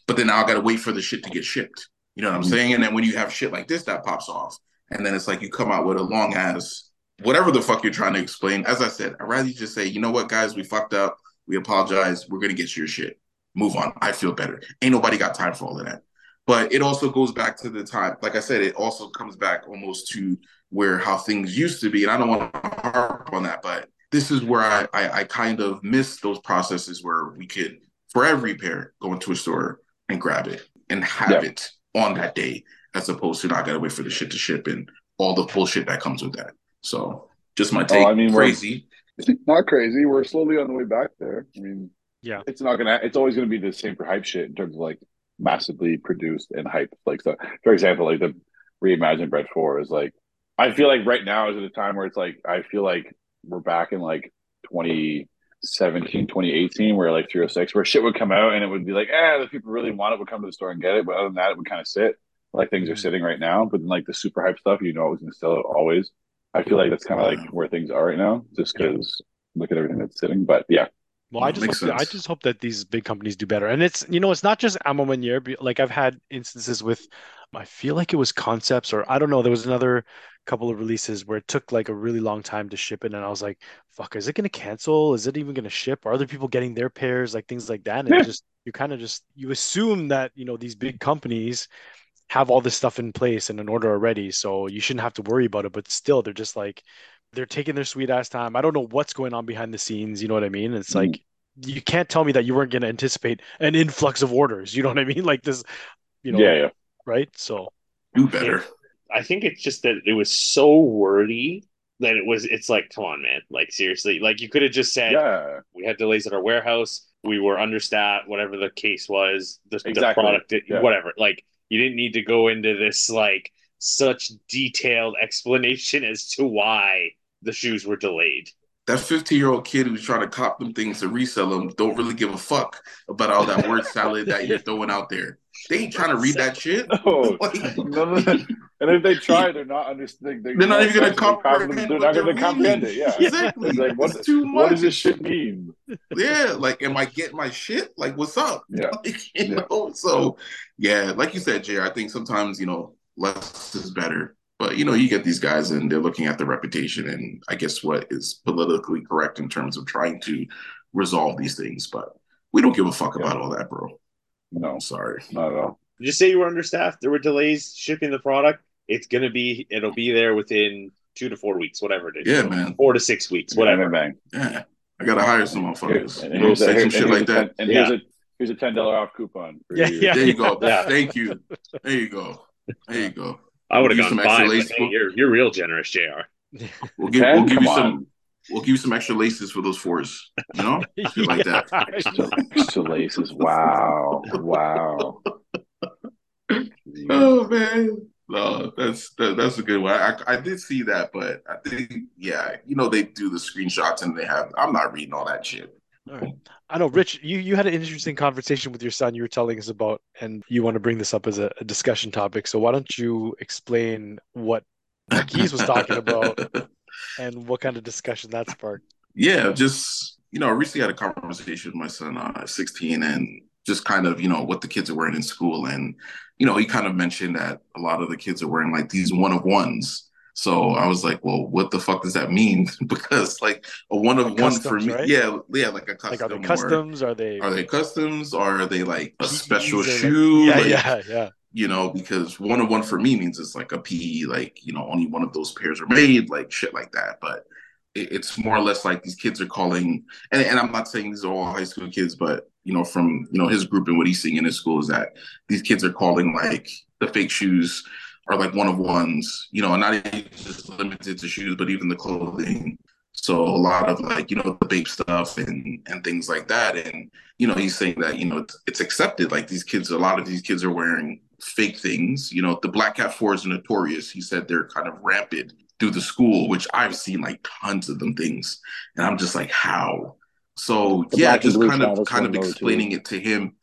but then now I gotta wait for the shit to get shipped. You know what I'm Mhm. saying? And then when you have shit like this, that pops off, and then it's like you come out with a long ass, whatever the fuck you're trying to explain. As I said, I'd rather you just say, you know what, guys, we fucked up, we apologize, we're gonna get your shit, move on. I feel better. Ain't nobody got time for all of that. But it also goes back to the time, like I said, it also comes back almost to where how things used to be. And I don't want to harp on that, but this is where I, I, I kind of miss those processes where we could, for every pair, go into a store and grab it and have Yeah. it on that day, as opposed to not gotta wait for the shit to ship and all the bullshit that comes with that. So just my take. Oh, I mean, we're- crazy. [laughs] not crazy. We're slowly on the way back there. I mean, Yeah. it's not gonna. It's always gonna be the same for hype shit in terms of like massively produced and hype. Like so, for example, like the reimagined Bread Four is like. I feel like right now is at a time where it's like I feel like we're back in like 2017, 2018, where like 306, where shit would come out and it would be like, eh, the people really want it would come to the store and get it. But other than that, it would kind of sit like things are sitting right now. But then like the super hype stuff, you know, it was gonna sell always. I feel like that's kind of like uh, where things are right now, just because look at everything that's sitting. But yeah, Well, I just hope, I just hope that these big companies do better. And it's, you know, it's not just A Ma Maniére. but, Like I've had instances with, I feel like it was Concepts or I don't know. There was another couple of releases where it took like a really long time to ship it, and I was like, "Fuck, is it going to cancel? Is it even going to ship? Are other people getting their pairs? Like things like that." And Yeah. just you kind of just you assume that you know these big companies have all this stuff in place and in order already, so you shouldn't have to worry about it. But still, they're just like they're taking their sweet ass time. I don't know what's going on behind the scenes. You know what I mean? It's Mhm. like you can't tell me that you weren't going to anticipate an influx of orders. You know what I mean? [laughs] Like this, you know, yeah, yeah. right? So Do better. I think it's just that it was so wordy that it was. It's like, come on, man. Like seriously, like you could have just said Yeah, we had delays at our warehouse. We were understaffed, whatever the case was. The, the product, Yeah. whatever. Like you didn't need to go into this like such detailed explanation as to why the shoes were delayed. That 15 year old kid who's trying to cop them things to resell them don't really give a fuck about all that word salad that you're throwing out there. They ain't trying to read that shit. [laughs] Oh, [laughs] Like- of that. And if they try, they're not understanding. They're not even going to comprehend. It. They're not going they're to comprehend it. Yeah. exactly. It's like, what, It's too much. what does this shit mean? Yeah, like, am I getting my shit? Like, what's up? Yeah. [laughs] Like, you Yeah. know, so yeah, like you said, Jay, I think sometimes you know less is better. But you know, you get these guys and they're looking at the reputation and I guess what is politically correct in terms of trying to resolve these things. But we don't give a fuck Yeah. about all that, bro. No, sorry. not at all. Just say you were understaffed. There were delays shipping the product. It's gonna be. It'll be there within two to four weeks, whatever it is. Yeah, man. Four to six weeks, whatever. Bang, Yeah, I gotta hire some bang. motherfuckers. And You know, here's a, say some shit here's like a that. 10 and Yeah. here's a here's a ten dollar off coupon. For Yeah, you. yeah. There you go. Yeah. Thank you. There you go. There you go. I would have Give gone some extra five. Hey, you're you're real generous, Jr. We'll give Ten? we'll give Come you on. Some we'll give you some extra laces for those fours. You know, [laughs] shit like that. So, so laces. Wow. Wow. [laughs] Oh man, no, that's that, that's a good one. I, I did see that, but I think yeah, you know they do the screenshots and they have. I'm not reading all that shit. All right. I know, Rich, you, you had an interesting conversation with your son you were telling us about, and you want to bring this up as a, a discussion topic. So why don't you explain what Keys was talking about [laughs] and what kind of discussion that sparked? yeah, just you know, I recently had a conversation with my son, uh, 16, and just kind of you know what the kids are wearing in school, and you know he kind of mentioned that a lot of the kids are wearing like these one of ones. So I was like, well, what the fuck does that mean? [laughs] because like a one of one for me, right? yeah, yeah, like a custom. Like, are they or- customs? Are they? Are they customs? Or are they like a special or like- shoe? yeah, yeah, yeah. You know, because one of one for me means it's like a PE, like, you know, only one of those pairs are made, like shit like that. But it, it's more or less like these kids are calling, and, and I'm not saying these are all high school kids, but, you know, from, you know, his group and what he's seeing in his school is that these kids are calling like the fake shoes are like one of ones, you know, and not even just limited to shoes, but even the clothing. So a lot of like, you know, the Bape stuff and and things like that. And, you know, he's saying that, you know, it's, it's accepted. Like these kids, a lot of these kids are wearing fake things. You know, the Black Cat Fours are notorious. He said they're kind of rampant through the school, which I've seen like tons of them things. And I'm just like, how? So The yeah, just kind of kind of explaining it to him.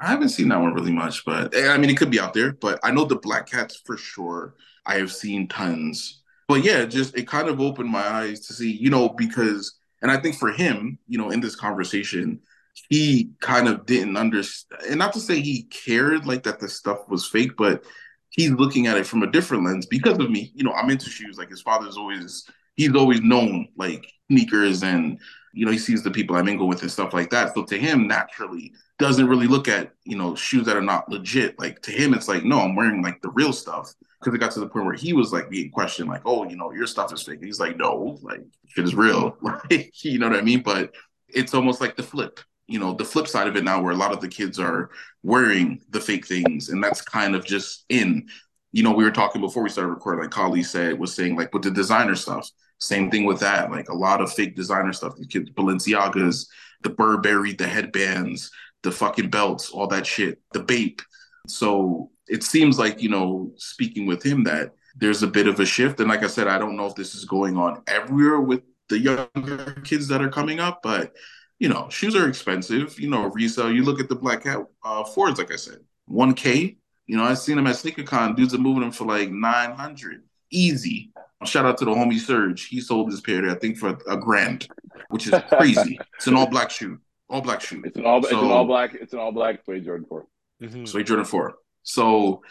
I haven't seen that one really much, but eh, I mean, it could be out there. But I know the Black Cats for sure. I have seen tons. But yeah, just it kind of opened my eyes to see, you know, because, and I think for him, you know, in this conversation, he kind of didn't understand, and not to say he cared like that the stuff was fake, but he's looking at it from a different lens because of me. You know, I'm into shoes. Like his father's always, he's always known like sneakers and, you know, he sees the people I mingle with and stuff like that. So to him, naturally, doesn't really look at, you know, shoes that are not legit. Like to him, it's like, no, I'm wearing like the real stuff. Because it got to the point where he was like being questioned, like, oh, you know, your stuff is fake. And he's like, no, like shit is real. [laughs] Like, you know what I mean? But it's almost like the flip, you know, the flip side of it now where a lot of the kids are wearing the fake things. And that's kind of just in, you know, we were talking before we started recording, like Collie said, was saying like with the designer stuff, same thing with that. Like a lot of fake designer stuff. The kids, Balenciagas, the Burberry, the headbands, the fucking belts, all that shit, the Bape. So it seems like, you know, speaking with him, that there's a bit of a shift. And like I said, I don't know if this is going on everywhere with the younger kids that are coming up, but you know, shoes are expensive. You know, resale. You look at the Black Cat uh, Fords, like I said, 1K. You know, I've seen them at SneakerCon. Dudes are moving them for like 900. Easy. Shout out to the homie Serge. He sold this pair, I think, for a grand, which is [laughs] crazy. it's an all black shoe. All black shoe. It's an all. it's an So- all black. It's an all black Suede Jordan Four. Mhm. Suede Jordan 4. So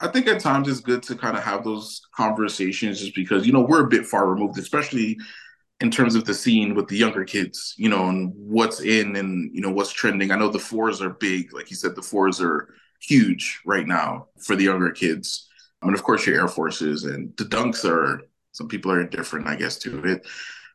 I think at times it's good to kind of have those conversations just because, you know, we're a bit far removed, especially in terms of the scene with the younger kids, you know, and what's in and, you know, what's trending. I know the fours are big. Like you said, the fours are huge right now for the younger kids. I mean, of course, your Air Forces and the Dunks are, some people are indifferent, I guess, to it.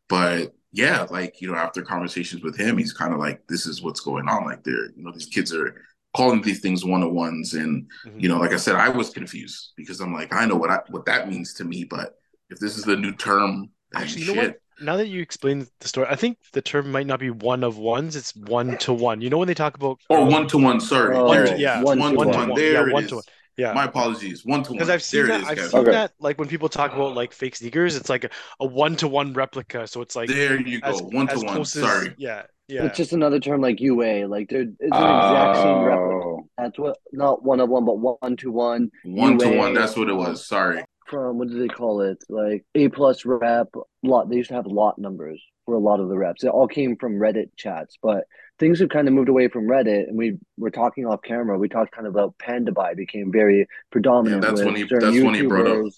But yeah, like, you know, after conversations with him, he's kind of like, this is what's going on. Like, they're, you know, these kids are calling these things one on ones. And, Mhm. you know, like I said, I was confused because I'm like, I know what I, what that means to me, but if this is the new term, Actually, you know shit. what? Now that you explained the story, I think the term might not be one of ones; it's one to one. You know when they talk about Or one to one, sorry. Oh, there to- yeah, one, one to to one. one. Yeah, There it one is. to one. yeah, My apologies. One to one. because I've seen there that. I've Kevin. seen Okay. that like when people talk about like fake sneakers, it's like a, a one to one replica. So it's like There you go. as, one to one. close as- Sorry. yeah, yeah. It's just another term like UA. Like there, it's an exact same replica. Oh, That's what, not one of one, but one to one One to one. That's what it was. Sorry. From what do they call it? Like A plus rep lot. They used to have lot numbers for a lot of the reps. It all came from Reddit chats, but things have kind of moved away from Reddit. And we were talking off camera. We talked kind of about Panda Buy became very predominant. Yeah, that's when he- that's when he brought up.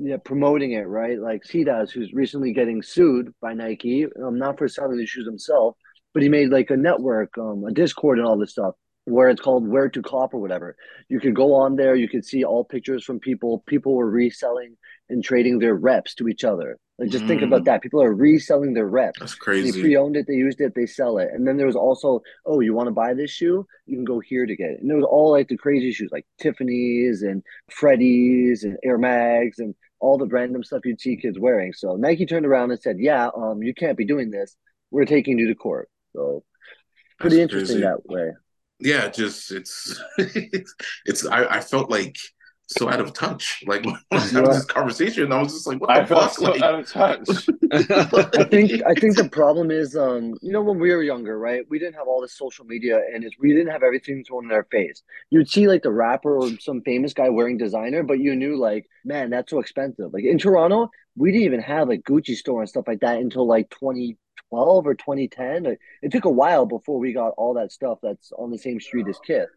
Yeah, promoting it right, like Sidas, who's recently getting sued by Nike, um, not for selling the shoes himself, but he made like a network, um, a Discord, and all this stuff. Where it's called Where to Cop or whatever. You could go on there, you could see all pictures from people. People were reselling and trading their reps to each other. Like just think about Mm. that. People are reselling their reps. That's crazy They pre-owned it, they used it, they sell it. And then there was also, oh, you want to buy this shoe? You can go here to get it. And it was all like the crazy shoes, like Tiffany's and Freddy's and Air Mags and all the random stuff you'd see kids wearing. So Nike turned around and said, yeah, um, you can't be doing this. We're taking you to court. So pretty That's interesting crazy. that way. Yeah, just [laughs] it's it's I, I felt like so out of touch. Like [laughs] when I was having this conversation, I was just like, what I the felt fuck? so Like, out of touch. [laughs] I think I think the problem is, um, you know, when we were younger, right? We didn't have all this social media, and it's, we didn't have everything thrown in our face. You'd see like the rapper or some famous guy wearing designer, but you knew like, man, that's so expensive. Like in Toronto, we didn't even have like Gucci store and stuff like that until like 2012 or 2010. It took a while before we got all that stuff that's on the same street as Kith.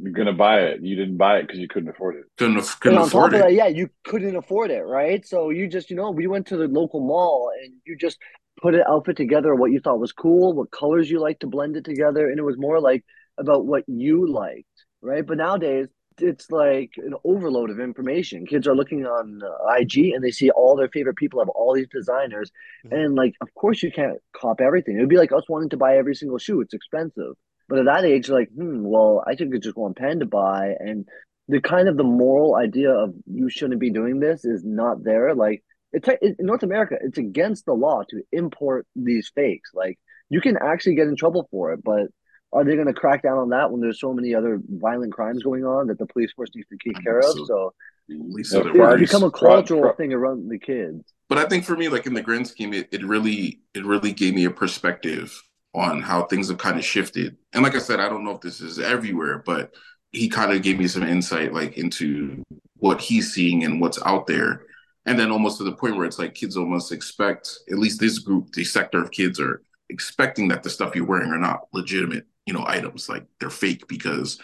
You're gonna buy it. You didn't buy it because you couldn't afford it. couldn't aff- And couldn't on top afford of it. that, yeah, you couldn't afford it, right? So you just, you know, we went to the local mall and you just put an outfit together, what you thought was cool, what colors you like to blend it together, and it was more like about what you liked, right? But nowadays, it's like an overload of information. Kids are looking on uh, IG and they see all their favorite people have all these designers, Mhm. and like, of course, you can't cop everything. It would be like us wanting to buy every single shoe; it's expensive. But at that age, like, hmm, well, I think it's just one Pen to buy, and the kind of the moral idea of you shouldn't be doing this is not there. Like, it's in North America, it's against the law to import these fakes. Like, you can actually get in trouble for it, but are they going to crack down on that when there's so many other violent crimes going on that the police force needs to take care of? So- So Lisa, Yeah, the it's Fraud- worries. become a fraud- cultural fraud- thing around the kids. But I think for me, like in the grand scheme, it, it really it really gave me a perspective on how things have kind of shifted. And like I said, I don't know if this is everywhere, but he kind of gave me some insight like into what he's seeing and what's out there. And then almost to the point where it's like kids almost expect, at least this group, the sector of kids are expecting that the stuff you're wearing are not legitimate, you know, items. Like they're fake because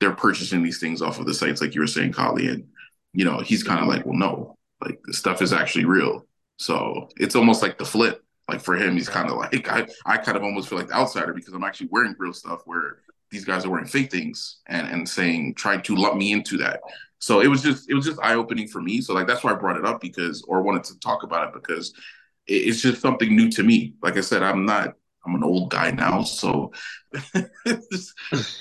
they're purchasing these things off of the sites, like you were saying, Collie. And, you know, he's kind of like, well, no, like the stuff is actually real. So it's almost like the flip. Like for him, he's kind of like [laughs] I, I kind of almost feel like the outsider because I'm actually wearing real stuff where these guys are wearing fake things and and saying trying to lump me into that. So it was just it was just eye opening for me. So like that's why I brought it up because or wanted to talk about it because it, it's just something new to me. Like I said, I'm not I'm an old guy now, so [laughs] this,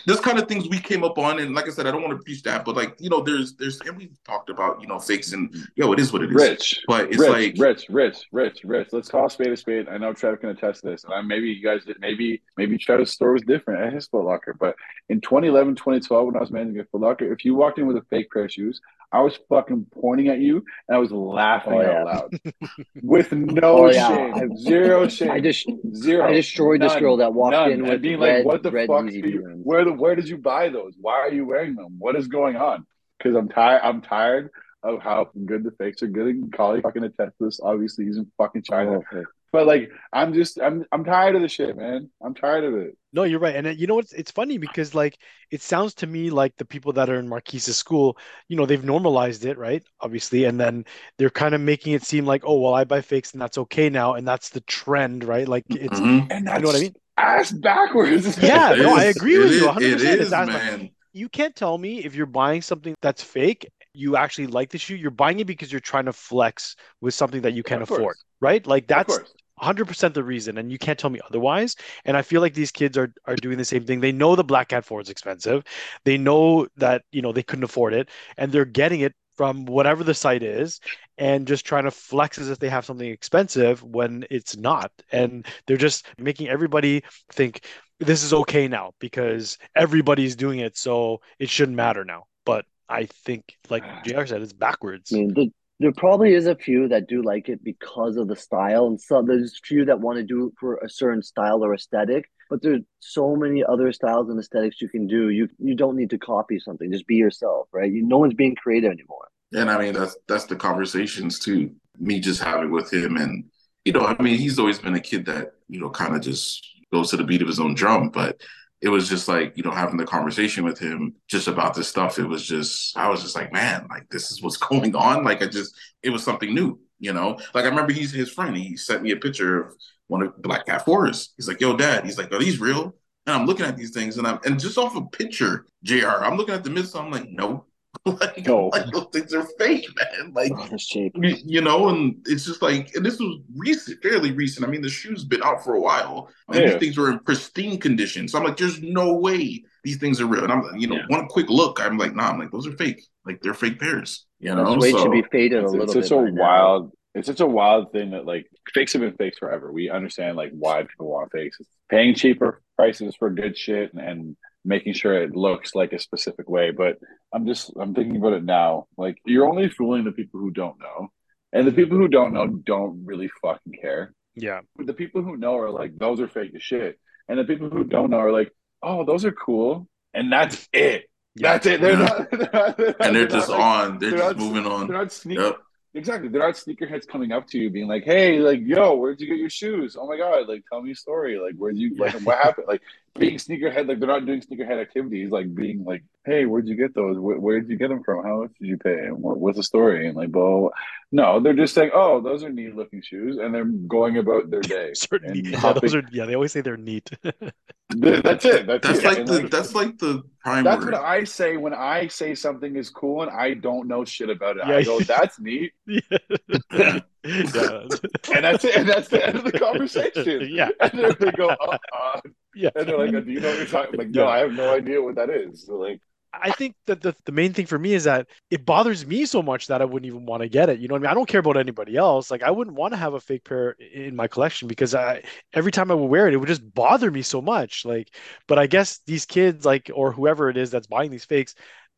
this kind of things we came up on, and like I said, I don't want to preach that, but like you know, there's there's and we've talked about you know fakes and yo, it is what it is. Rich, But it's Rich, like Rich, Rich, Rich, Rich. Let's call a spade a spade. I know Trev can attest to this. And I, maybe you guys did. Maybe maybe Trev's store was different at his Foot Locker. But in 2011, 2012, when I was managing a Foot Locker, if you walked in with a fake pair of shoes, I was fucking pointing at you and I was laughing Oh, out loud [laughs] with no Oh, yeah. shame, zero shame. I just Zero. I destroyed this girl that walked None. in and with being red, like, "What the red fuck? You- where the where did you buy those? Why are you wearing them? What is going on?" Because I'm tired. I'm tired of how good the fakes are good. And Collie fucking attest to this. Obviously, he's in fucking China. Oh, okay. But like, I'm just, I'm, I'm tired of the shit, man. I'm tired of it. No, you're right. And uh, you know what's it's funny because like it sounds to me like the people that are in Marquise's school, you know, they've normalized it, right? Obviously, and then they're kind of making it seem like, oh, well, I buy fakes and that's okay now, and that's the trend, right? Like it's Mhm. And you know what I mean? ass backwards. [laughs] Yeah, It no, I agree It with is. you 100%. It It's is, as- man. You can't tell me if you're buying something that's fake, you actually like the shoe, you're buying it because you're trying to flex with something that you can Of course. afford, right? Like that's course. 100% the reason and you can't tell me otherwise. And i feel like these kids are are doing the same thing. They know the black cat 4 is expensive. They know that you know they couldn't afford it and they're getting it from whatever the site is and just trying to flex as if they have something expensive when it's not. And they're just making everybody think this is okay now because everybody's doing it so it shouldn't matter now. But i think like [sighs] jr said it's backwards. I mean, there probably is a few that do like it because of the style, and some there's few that want to do it for a certain style or aesthetic. But there's so many other styles and aesthetics you can do. You you don't need to copy something. Just be yourself, right? You, no one's being creative anymore. And I mean that's that's the conversations too. Me just having with him and you know, I mean, he's always been a kid that, you know, kind of just goes to the beat of his own drum. But it was just like, you know, having the conversation with him just about this stuff. It was just I was just like, man, like this is what's [laughs] going on. Like I just it was something new, you know. Like I remember he's his friend, he sent me a picture of one of Black Cat Forest. He's like, yo, dad, he's like, are these real? And I'm looking at these things, and I'm and just off a picture, Jr. I'm looking at the midsole. I'm like, no, [laughs] like, No. like those things are fake, man. Like Oh, that's cheap. you you know, and it's just like, and this was recent, fairly recent. I mean, the shoe's been out for a while, and Yeah. these things were in pristine condition. So I'm like, there's no way these things are real. And I'm, you know, Yeah. one quick look, I'm like, nah, I'm like, those are fake. Like they're fake pairs. You know, That's weight so should be faded a It's, little it's bit. such a by now. wild. It's such a wild thing that like fakes have been fakes forever. We understand like why people want fakes. It's paying cheaper prices for good shit and, and making sure it looks like a specific way. But I'm just I'm thinking about it now. Like you're only fooling the people who don't know, and the people who don't know don't really fucking care. Yeah. the people who know are like, those are fake as shit. And the people who don't know are like, oh, those are cool. And that's it. Yeah. That's it. They're Yeah. not, [laughs] they're not- they're and they're not, just like- on. They're, they're just not- moving on. They're not sneak. Yep. Exactly. They're not sneakerheads coming up to you being like, hey, like, yo, where'd you get your shoes? Oh my God. Like, tell me a story. Like, where'd you, like, what happened? Like, being sneakerhead, like, they're not doing sneakerhead activities, like, being like, hey, where'd you get those? Where, where'd you get them from? How much did you pay? And what, what's the story? And like, blah, blah, blah. No, they're just saying, oh, those are neat looking shoes. And they're going about their day. [laughs] Certainly. Yeah, those are yeah, they always say they're neat. [laughs] That's it. That's, That's it. like And, the that's like the prime That's word. what I say when I say something is cool and I don't know shit about it. Yeah. I go, [laughs] that's neat. yeah. Yeah. yeah. And that's it. And that's the end of the conversation. [laughs] Yeah. And then they go, uh, uh. Yeah. And they're like, do you know what you're talking Like, no, Yeah. I have no idea what that is. So like, I think that the, the main thing for me is that it bothers me so much that I wouldn't even want to get it. You know what I mean? I don't care about anybody else. Like I wouldn't want to have a fake pair in my collection because I every time I would wear it, it would just bother me so much. Like, but I guess these kids, like or whoever it is that's buying these fakes,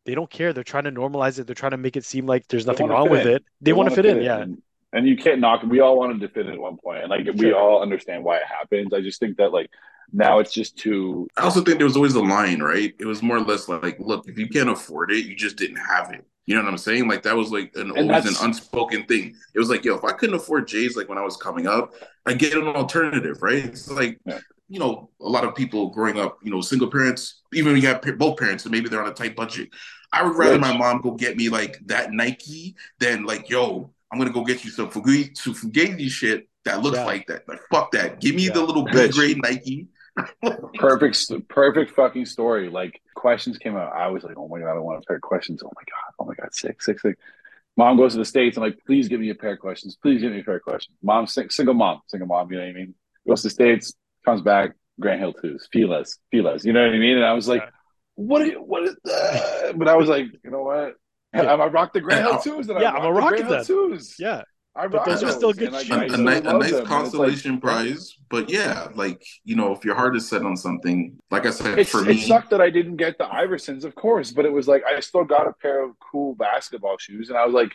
they don't care. They're trying to normalize it. They're trying to make it seem like there's nothing wrong with in. it. They, want to fit in, yeah. And, you can't knock. We all wanted to fit in at one point, and like we Sure. all understand why it happens. I just think that like now it's just too. I also think there was always a line, right? It was more or less like, look, if you can't afford it, you just didn't have it. You know what I'm saying? Like that was like an always an unspoken thing. It was like, yo, if I couldn't afford J's like when I was coming up, I get an alternative, right? It's like, Yeah. you know, a lot of people growing up, you know, single parents, even when you have both parents, and maybe they're on a tight budget. I would rather Rich. my mom go get me like that Nike than like, yo, I'm gonna go get you some Fugazi, some Fugazi shit that looks Yeah. like that. Like, fuck that. Give me Yeah. the little B grade Nike. [laughs] perfect perfect fucking story like questions came out i was like oh my god i want a pair of questions oh my god oh my god sick sick sick mom goes to the states i'm like please give me a pair of questions please give me a pair of questions mom sing, single mom single mom you know what i mean goes to the states comes back Grant Hill twos filas filas you know what i mean and i was like Yeah. what are you, what is that but i was like you know what Yeah. I'm a rock the Grant Hill twos, Yeah, I I'm a rock rock the Grand twos. Yeah. I But rock those are still good shoes. I a, a, still ni- a nice them, and like- prize. But yeah, like you know, if your heart is set on something, like I said, It's, for it sucked that I didn't get the Iversons, of course, but it was like I still got a pair of cool basketball shoes, and I was like,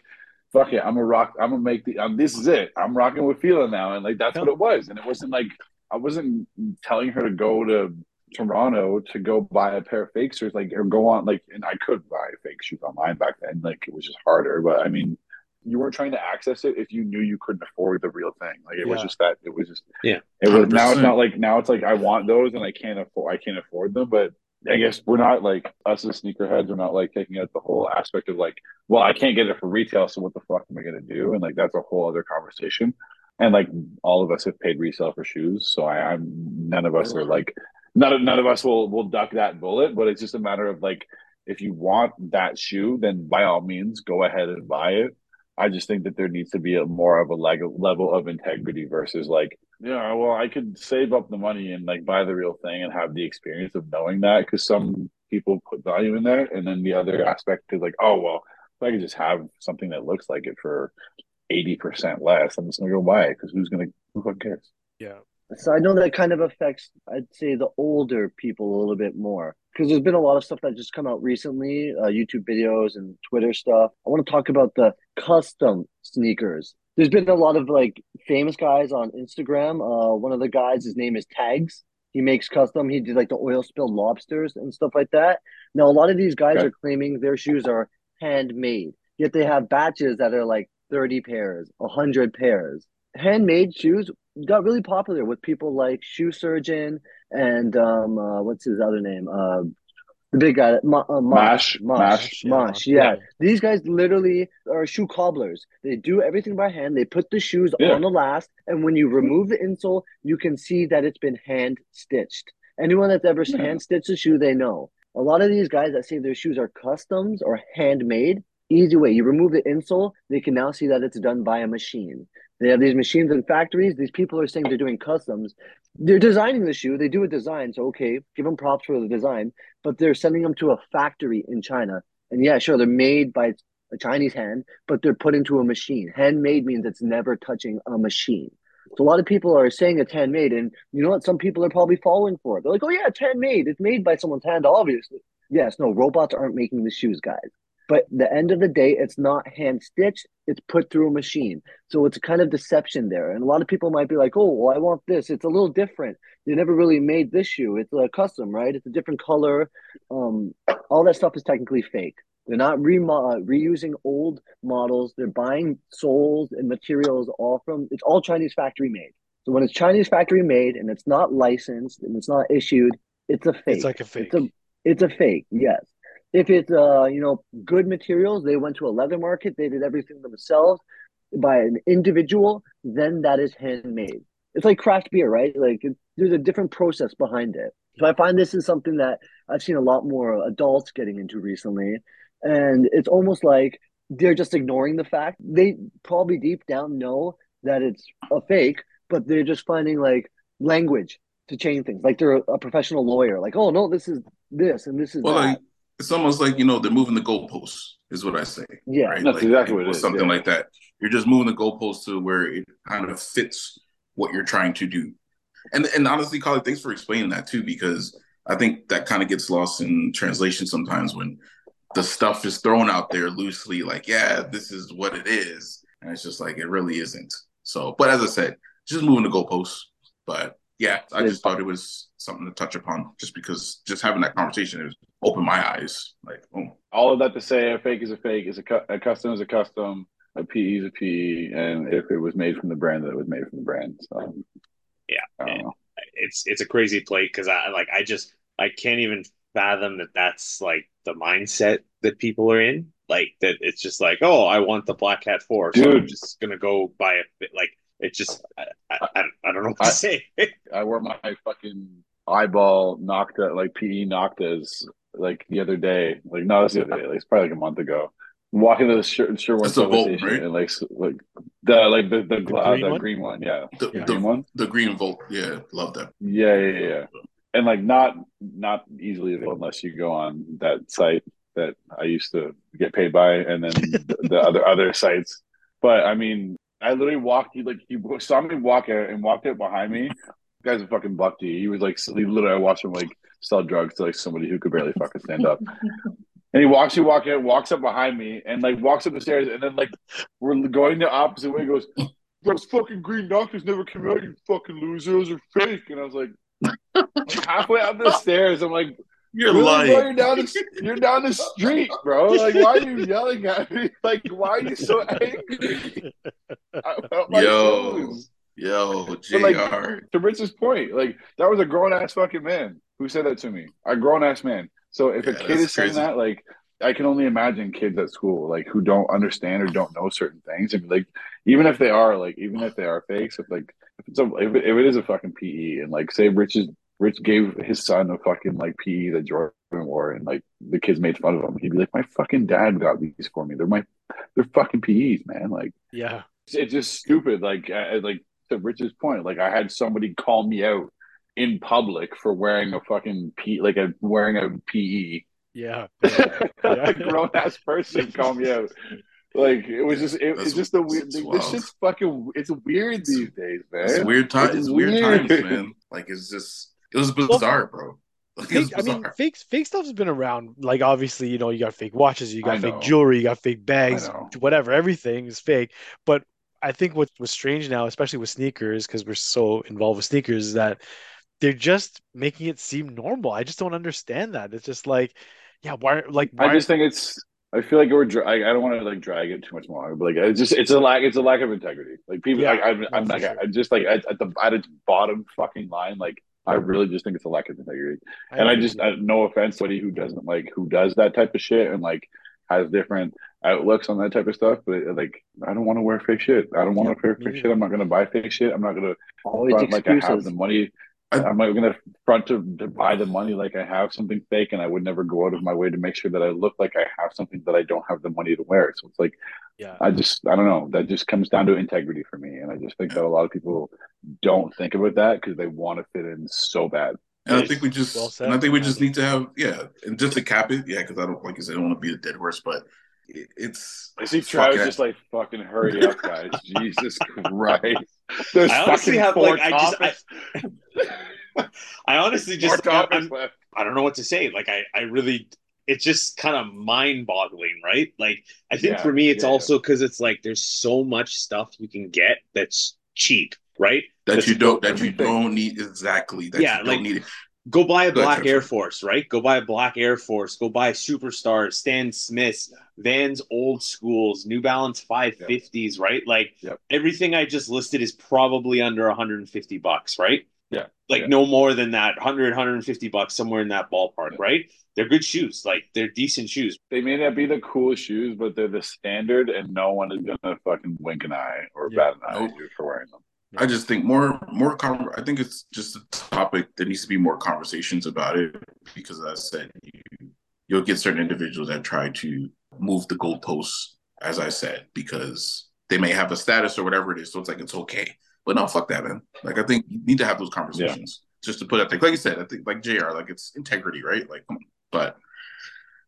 "Fuck it, I'm gonna rock. I'm gonna make the. Um, this is it. I'm rocking with Fila now." And like that's Yeah. what it was, and it wasn't like I wasn't telling her to go to Toronto to go buy a pair of fakes or like or go on like, and I could buy fake shoes online back then. Like it was just harder, but I mean. You weren't trying to access it if you knew you couldn't afford the real thing. Like it was just that. It was just Yeah. It was now. It's not like now. It's like I want those and I can't afford. I can't afford them. But I guess we're not like us as sneakerheads. We're not like taking out the whole aspect of like, well, I can't get it for retail, so what the fuck am I gonna do? And like that's a whole other conversation. And like all of us have paid resale for shoes, so I, I'm none of us are like none of none of us will will duck that bullet. But it's just a matter of like if you want that shoe, then by all means go ahead and buy it. I just think that there needs to be a more of a leg- level of integrity versus like, yeah, well, I could save up the money and like buy the real thing and have the experience of knowing that because some mm-hmm. people put value in that, and then the other aspect is like, oh well, if I could just have something that looks like it for eighty percent less, I'm just gonna go buy it because who's gonna who cares? Yeah. So I know that kind of affects, I'd say, the older people a little bit more because there's been a lot of stuff that just come out recently, uh, YouTube videos and Twitter stuff. I want to talk about the custom sneakers. There's been a lot of like famous guys on Instagram. Uh, one of the guys, his name is Tags. He makes custom. He did like the oil spilled lobsters and stuff like that. Now a lot of these guys Okay. are claiming their shoes are handmade, yet they have batches that are like 30 pairs, 100 pairs. Handmade shoes got really popular with people like Shoe Surgeon and um, uh, what's his other name? Uh, the big guy, Ma- uh, Mash, Mosh, Mash, yeah, Mosh. Mosh. Yeah. Yeah. these guys literally are shoe cobblers. They do everything by hand. They put the shoes Yeah. on the last, and when you remove the insole, you can see that it's been hand stitched. Anyone that's ever hand stitched a shoe, they know. A lot of these guys that say their shoes are customs or handmade, easy way. You remove the insole, they can now see that it's done by a machine. They have these machines in factories. These people are saying they're doing customs. They're designing the shoe. They do a design. So, okay, give them props for the design, but they're sending them to a factory in China. And yeah, sure, they're made by a Chinese hand, but they're put into a machine. Handmade means it's never touching a machine. So a lot of people are saying it's handmade, and you know what? Some people are probably falling for it. They're like, "Oh yeah, it's handmade. It's made by someone's hand, obviously." Yes, no, robots aren't making the shoes, guys. But the end of the day, it's not hand stitched, it's put through a machine. So it's a kind of deception there. And a lot of people might be like, oh, well, I want this. It's a little different. They never really made this shoe. It's a custom, right? It's a different color. Um, all that stuff is technically fake. They're not re- reusing old models. They're buying soles and materials all from, it's all Chinese factory made. So when it's Chinese factory made and it's not licensed and it's not issued, it's a fake. It's like a fake. It's a, it's a fake, yes. If it's uh, you know, good materials, they went to a leather market, they did everything themselves by an individual, then that is handmade. It's like craft beer, right? Like it, there's a different process behind it. So I find this is something that I've seen a lot more adults getting into recently. And it's almost like they're just ignoring the fact they probably deep down know that it's a fake, but they're just finding like language to change things. Like they're a professional lawyer, like, oh no, this is this and this is well, that. It's almost like you know they're moving the goalposts, is what I say. Yeah, right? that's Like, exactly what it or Something yeah. like that. You're just moving the goalposts to where it kind of fits what you're trying to do. And and honestly, Colin, thanks for explaining that too, because I think that kind of gets lost in translation sometimes when the stuff is thrown out there loosely, like, yeah, this is what it is. And it's just like it really isn't. So, but as I said, just moving the goalposts. But yeah, I just thought it was something to touch upon just because just having that conversation has opened my eyes. Like, oh, All of that to say, a fake is a fake, is a, cu- a custom is a custom, a PE is a PE, and if it was made from the brand, that it was made from the brand. So, Yeah. I don't know. it's it's a crazy play because I like I just I can't even fathom that that's like the mindset that people are in. Like that it's just like, oh, I want the Black Cat Four, so I'm Dude. just gonna go buy a fit. Like it just I, I, I I don't know what to I- say. I wore my fucking eyeball Nocta, like PE Noctas, like the other day. Like, no, it was the other day. Like, it's probably like a month ago. Walking to the sure, sure one That's the Volt, station right? and like, like the like the the, uh, green the one? green one, yeah, the, Yeah. green the, one. the green volt. Yeah, love that. Yeah, yeah, yeah, yeah. And like not not easily available unless you go on that site that I used to get paid by, and then [laughs] the, the other other sites. But I mean, I literally walked. He like he saw me walk out and walked out behind me. The guy's a fucking buck to you. He was like, he literally, I watched him like sell drugs to like somebody who could barely fucking stand up. And he walks, he walk out, walks up behind me, and like walks up the stairs, and then like we're going the opposite way. He goes, "Those fucking green Noctas never came out. You fucking losers are fake." And I was like, like, [laughs] halfway up the stairs, I'm like, You're really, lying. bro? You're down the you're down the street, bro. Like, why are you yelling at me? [laughs] Like, why are you so angry? [laughs] I felt my Yo, feelings. yo, But, like, Jr. To Rich's point, like that was a grown ass fucking man who said that to me. A grown ass man. So if a kid that's is saying that, like I can only imagine kids at school, like who don't understand or don't know certain things, and like even if they are, like even if they are fakes, if like if it's a if it, if it is a fucking PE, and like say Rich is Rich gave his son a fucking like PE that Jordan wore, and like the kids made fun of him, he'd be like, my fucking dad got these for me. They're my they're fucking PEs, man. Like Yeah. it's, it's just stupid. Like, uh, like to Rich's point, like I had somebody call me out in public for wearing a fucking P, like a wearing a PE. [laughs] Yeah. a grown ass person [laughs] call me out. Like it was just, it, it's just the weird. it's This shit's fucking. It's weird these days, man. It's weird times. It's It's weird weird. times, [laughs] man. Like it's just it was bizarre, bro. Like, it was Fake, I mean, fake fake stuff has been around. Like obviously, you know, you got fake watches, you got fake jewelry, you got fake bags, whatever. Everything is fake. But I think what was strange now, especially with sneakers, because we're so involved with sneakers, is that they're just making it seem normal. I just don't understand that. It's just like, yeah, why? Like, why? I just think it's. I feel like we're. I, I don't want to like drag it too much more, but like it's just it's a lack. It's a lack of integrity. Like people. Yeah, like, I'm. no, I'm like. sure. I'm just like at, at the at its bottom fucking line. Like I really just think it's a lack of integrity. and I just. I, no offense to anybody who doesn't like who does that type of shit and like has different outlooks on that type of stuff. But like, I don't want to wear fake shit. I don't want Yeah, to wear fake neither. shit. I'm not gonna buy fake shit. I'm not gonna Always front like I have the money. I- I'm not gonna front to, to buy the money like I have something fake, and I would never go out of my way to make sure that I look like I have something that I don't have the money to wear. So it's like Yeah. I just I don't know. That just comes down to integrity for me, and I just think that a lot of people don't think about that because they want to fit in so bad. And I think we just, Well said. and I think we just need to have, yeah, and just to cap it, yeah, because I don't, like you said, I don't want to be a dead horse, but it, it's. I see fuck Travis it. just like fucking hurry up, guys. [laughs] Jesus Christ. There's I honestly have, four like, I just- topics. I honestly just I'm, topics left. I don't know what to say. Like I, I really it's just kind of mind boggling, right? Like I think Yeah, for me it's yeah, also because it's like there's so much stuff you can get that's cheap, right? that That's you don't, that you don't need exactly. That Yeah, you like- don't need it. Go buy a black Air Force, right? Go buy a black Air Force. Go buy Superstar, Stan Smiths, Vans Old Schools, New Balance 550s, right? Like Yep. everything I just listed is probably under 150 bucks, right? Yeah. Like Yeah. no more than that, 100, 150 bucks, somewhere in that ballpark, Yeah. right? They're good shoes. Like they're decent shoes. They may not be the coolest shoes, but they're the standard, and no one is gonna fucking wink an eye or Yeah. bat an eye Nope. at you for wearing them. I just think more, more. Con- I think it's just a topic. There needs to be more conversations about it because, as I said, you, you'll get certain individuals that try to move the goalposts, as I said, because they may have a status or whatever it is. So it's like it's okay, but no, fuck that, man. Like I think you need to have those conversations just to put it like, like you said, I think like Jr. Like it's integrity, right? Like, but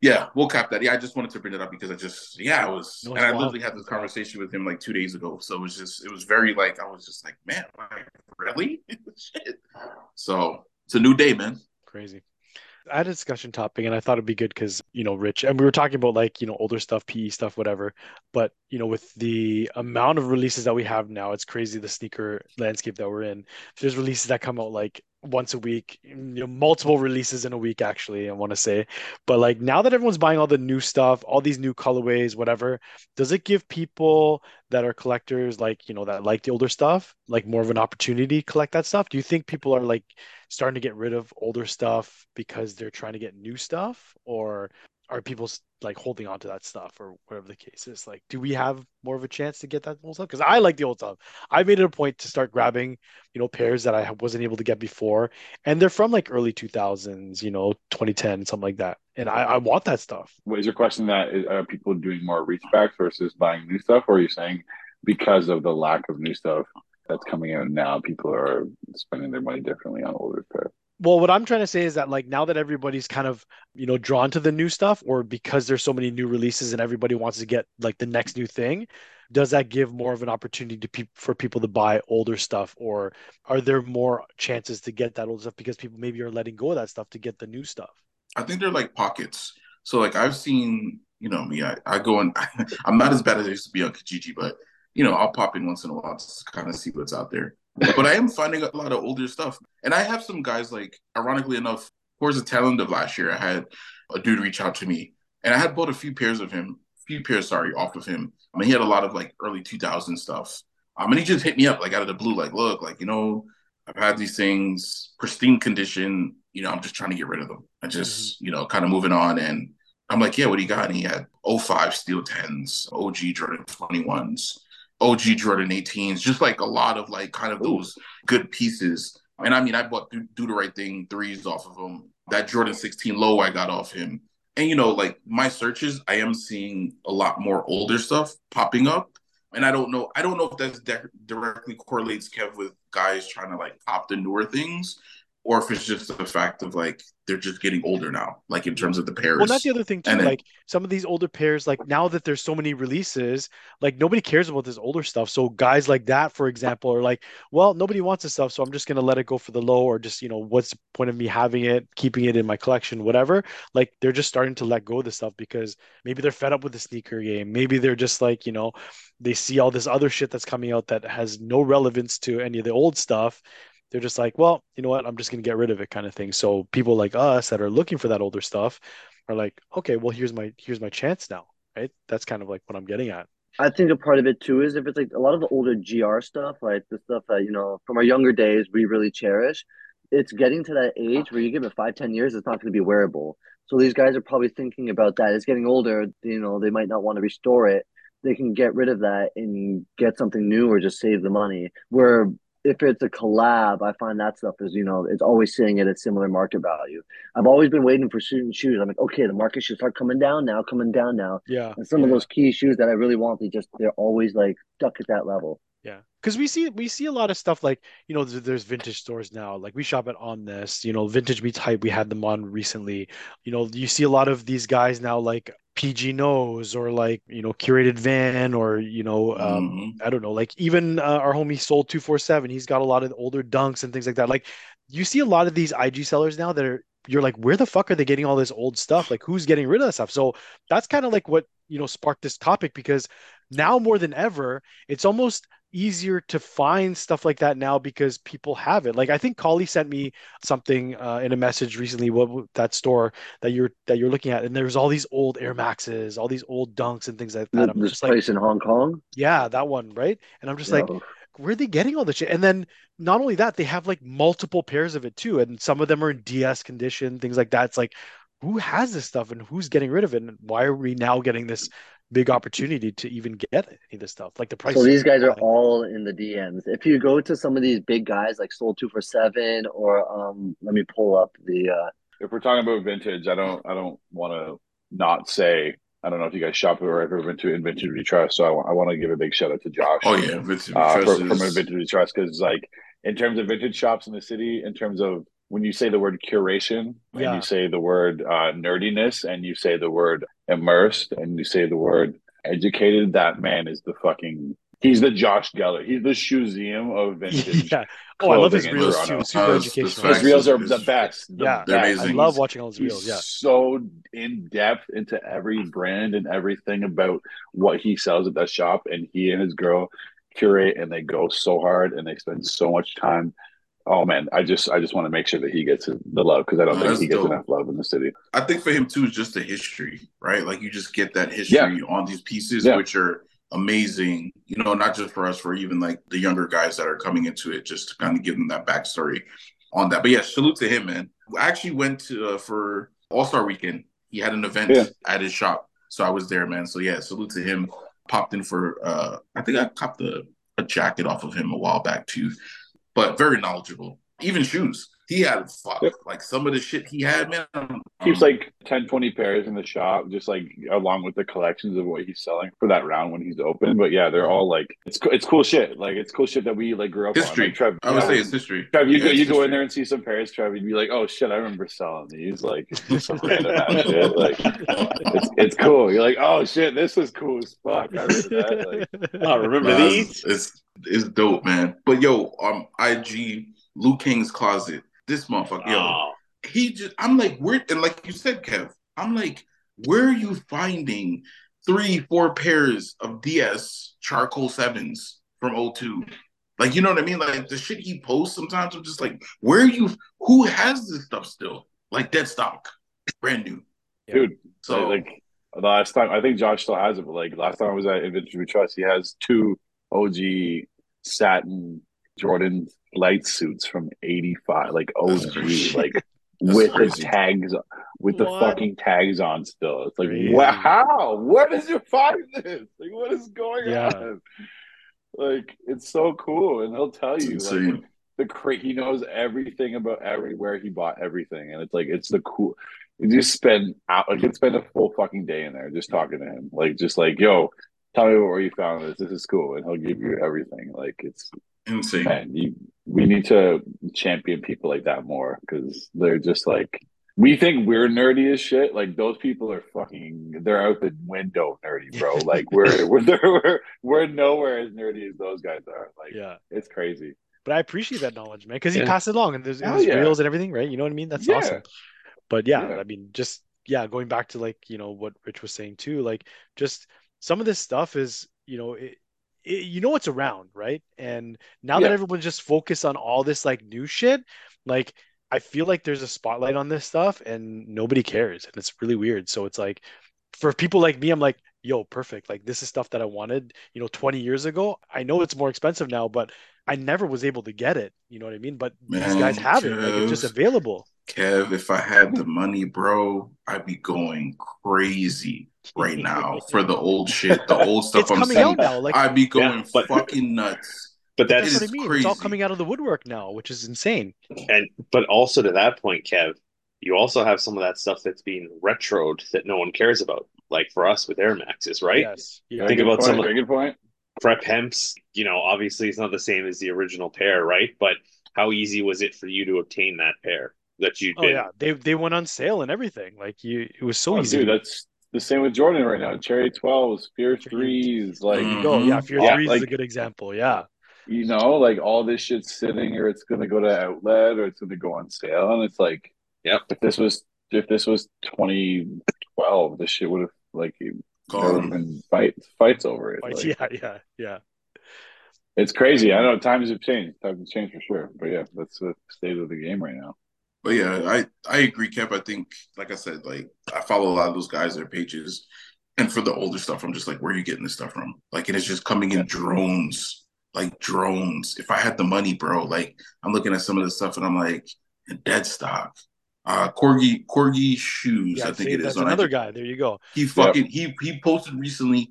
yeah, we'll cap that. Yeah, I just wanted to bring it up because I just, yeah, I was, No, and I wild. literally had this conversation with him like two days ago. So it was just, it was very like, I was just like, man, like, really? [laughs] Shit. So it's a new day, man. Crazy. I had a discussion topic and I thought it'd be good because, you know, Rich, and we were talking about like, you know, older stuff, PE stuff, whatever. But, you know, with the amount of releases that we have now, it's crazy the sneaker landscape that we're in. There's releases that come out like once a week, you know, multiple releases in a week, actually, I want to say. But like now that everyone's buying all the new stuff, all these new colorways, whatever, does it give people that are collectors, like, you know, that like the older stuff, like more of an opportunity to collect that stuff? Do you think people are like starting to get rid of older stuff because they're trying to get new stuff or are people like holding on to that stuff or whatever the case is like do we have more of a chance to get that old stuff because i like the old stuff i made it a point to start grabbing you know pairs that i wasn't able to get before and they're from like early 2000s you know 2010 something like that and i, I want that stuff What is your question? That is, are people doing more reach backs versus buying new stuff, or are you saying because of the lack of new stuff that's coming out now, people are spending their money differently on older stuff? Well what i'm trying to say is that like now that everybody's kind of you know drawn to the new stuff or because there's so many new releases and everybody wants to get like the next new thing does that give more of an opportunity to pe- for people to buy older stuff or are there more chances to get that old stuff because people maybe are letting go of that stuff to get the new stuff I think they're like pockets. So like I've seen, you know me, I, I go and [laughs] I'm not as bad as I used to be on Kijiji, but you know, I'll pop in once in a while to kind of see what's out there. But I am finding a lot of older stuff. And I have some guys like ironically enough, towards the tail end of last year, I had a dude reach out to me and I had bought a few pairs of him, few pairs, sorry, off of him. I mean, he had a lot of like early 2000 stuff. Um, and he just hit me up like out of the blue, like, look, like, you know, I've had these things, pristine condition, you know, I'm just trying to get rid of them. I just, you know, kind of moving on. And I'm like, yeah, what do you got? And he had 05 Steel 10s, OG Jordan 21s, OG Jordan 18s, just like a lot of like kind of those good pieces. And I mean, I bought Do, Do the Right Thing threes off of him. That Jordan 16 low I got off him. And, you know, like my searches, I am seeing a lot more older stuff popping up. And I don't know, I don't know if that's de- directly correlates, Kev, with guys trying to like pop the newer things or if it's just the fact of like they're just getting older now, like in terms of the pairs. Well, that's the other thing too. Then- like some of these older pairs, like now that there's so many releases, like nobody cares about this older stuff. So guys like that, for example, are like, well, nobody wants this stuff, so I'm just gonna let it go for the low, or just you know, what's the point of me having it, keeping it in my collection, whatever. Like they're just starting to let go of the stuff because maybe they're fed up with the sneaker game. Maybe they're just like, you know, they see all this other shit that's coming out that has no relevance to any of the old stuff they're just like, well, you know what? I'm just going to get rid of it kind of thing. So people like us that are looking for that older stuff are like, okay, well, here's my here's my chance now, right? That's kind of like what I'm getting at. I think a part of it too is if it's like a lot of the older GR stuff, like the stuff that, you know, from our younger days we really cherish, it's getting to that age where you give it five, ten years, it's not going to be wearable. So these guys are probably thinking about that. It's getting older, you know, they might not want to restore it. They can get rid of that and get something new or just save the money. Where if it's a collab, I find that stuff is, you know, it's always sitting at a similar market value. I've always been waiting for certain shoes. I'm like, okay, the market should start coming down now, coming down now. Yeah. And some of those key shoes that I really want, they just they're always like stuck at that level. Yeah, because we see we see a lot of stuff like you know there's, there's vintage stores now. Like we shop at On This, you know, Vintage Meets Hype. We had them on recently. You know, you see a lot of these guys now like PG Nose or like you know Curated Van or you know um, Mhm. I don't know like even uh, our homie Sold Two Four Seven. He's got a lot of older dunks and things like that. Like you see a lot of these IG sellers now that are you're like where the fuck are they getting all this old stuff? Like who's getting rid of that stuff? So that's kind of like what you know sparked this topic because now more than ever it's almost easier to find stuff like that now because people have it. Like I think Collie sent me something uh, in a message recently. What that store that you're that you're looking at, and there's all these old Air Maxes, all these old Dunks and things like that. I'm This just like, place in Hong Kong. yeah, that one, right? And I'm just Yeah. like, where are they getting all this shit? And then not only that, they have like multiple pairs of it too, and some of them are in DS condition, things like that. It's like, who has this stuff and who's getting rid of it? And why are we now getting this big opportunity to even get any of this stuff? Like the price. So these guys are all in the DMs. If you go to some of these big guys like Soul Two for Seven or um, let me pull up the uh, If we're talking about vintage, I don't I don't want to not say. I don't know if you guys shop or ever been to in Vintage Trust, so I, wa- I want to give a big shout out to Josh. Oh yeah, Vintage uh, Trust for, from is- vintage we trust because like in terms of vintage shops in the city in terms of when you say the word curation and Yeah. you say the word uh, nerdiness and you say the word immersed and you say the word educated that man is the fucking he's the josh geller he's the museum of vintage yeah. Oh, I love his reels too. Super Uh, educational. his reels are the best the Yeah, They're best. I love watching all his He's reels. Yeah. so in depth into every brand and everything about what he sells at that shop, and he and his girl curate, and they go so hard, and they spend so much time. Oh man, I just I just want to make sure that he gets the love because I don't Oh, think he gets dope. enough love in the city. I think for him too is just the history, right? Like you just get that history on these pieces, Yeah. which are amazing. You know, not just for us, for even like the younger guys that are coming into it, just to kind of give them that backstory on that. But yeah, salute to him, man. I actually went to uh, for All Star Weekend. He had an event Yeah. at his shop, so I was there, man. So yeah, salute to him. Popped in for uh, I think I copped a, a jacket off of him a while back too, but very knowledgeable. Even shoes. He had fuck Yep. like some of the shit he had, man. Keeps um, like 10, 20 pairs in the shop, just like along with the collections of what he's selling for that round when he's open. But yeah, they're all like it's it's cool shit. Like it's cool shit that we like grew up history. on. Like, Trev, I would yeah, say it's history. Trev, you Yeah, go, it's you go in there and see some pairs, Trev, you'd be like, "Oh shit, I remember selling these." Like [laughs] some shit. Like it's it's cool. You're like, "Oh shit, this is cool as fuck." I remember that. Like, [laughs] Oh, remember Nah, these? It's, it's it's dope, man. But yo, um, IG Luke King's closet. This motherfucker, yo, Oh, he just. I'm like, where? And like you said, Kev, I'm like, where are you finding three, four pairs of DS charcoal sevens from 02? Like, you know what I mean? Like the shit he posts sometimes, I'm just like, where are you? Who has this stuff still? Like dead stock, brand new. dude, So so like the last time I think Josh still has it, but like last time I was at Vintage We Trust, he has two OG satin Jordan light suits from '85, like That's OG, oh, like with crazy. the tags, with the fucking tags on still. It's like, Crazy. wow, where did you find this? Like, what is going Yeah. on? Like, it's so cool, and he'll tell It's you like the cra He knows everything about everywhere he bought everything, and it's like it's the cool. You just spend out like you spend a full fucking day in there just talking to him, like just like yo, tell me where you found this. This is cool, and he'll give you everything. Like it's insane. man, you, we need to champion people like that more because they're just like we think we're nerdy as shit. Like those people are fucking. They're out the window nerdy, bro. [laughs] Like we're we're we're we're nowhere as nerdy as those guys are. Like Yeah. it's crazy. But I appreciate that knowledge, man, because he Yeah. passed it along and there's, Hell there's yeah. reels and everything, right? You know what I mean? That's Yeah. awesome. But yeah, Yeah. I mean, just yeah, going back to like, you know, what Rich was saying too, like just some of this stuff is, you know, it, it, you know it's around, right? And now that Yeah. everyone's just focused on all this like new shit, like I feel like there's a spotlight on this stuff and nobody cares. And it's really weird. So it's like for people like me, I'm like, yo, perfect. Like this is stuff that I wanted, you know, 20 years ago. I know it's more expensive now, but I never was able to get it. You know what I mean? But these guys have it. Like it's just available. Kev, if I had the money, bro, I'd be going crazy right [laughs] now for the old shit, the old stuff It's I'm coming seeing. out now. Like I'd be going but- fucking nuts. but [laughs] But That's that's what I mean. It's all coming out of the woodwork now, which is insane. and but also to that point, Kev, you also have some of that stuff that's being retroed that no one cares about. Like for us with Air Maxes, right? Yes. Yeah. Think about point, some of- very good point. Prep hemps, you know, obviously it's not the same as the original pair, right? But how easy was it for you to obtain that pair that you Oh did? yeah. They they went on sale and everything. Like you, it was so Oh, easy. dude, that's the same with Jordan right now. Cherry 12s, Fear threes, like There you go. Yeah. Fear Yeah, threes is a good example. Yeah. you know, like all this shit's sitting or it's gonna go to outlet or it's gonna go on sale. And it's like Yep. if this was if this was twenty twelve, this shit would have like there would Gone. been fight fights over it. Like, Like, yeah. Yeah. Yeah. It's crazy. I know times have changed. Times have changed for sure. But yeah, that's the state of the game right now. But yeah, I I agree, Kev. I think, like I said, like I follow a lot of those guys, their pages, and for the older stuff, I'm just like, where are you getting this stuff from? Like, and it's just coming in drones, like drones. If I had the money, bro, like I'm looking at some of the stuff, and I'm like, dead stock. Uh, Corgi Corgi shoes, Yeah. I think see, it is that's another guy. There you go. He fucking he he posted recently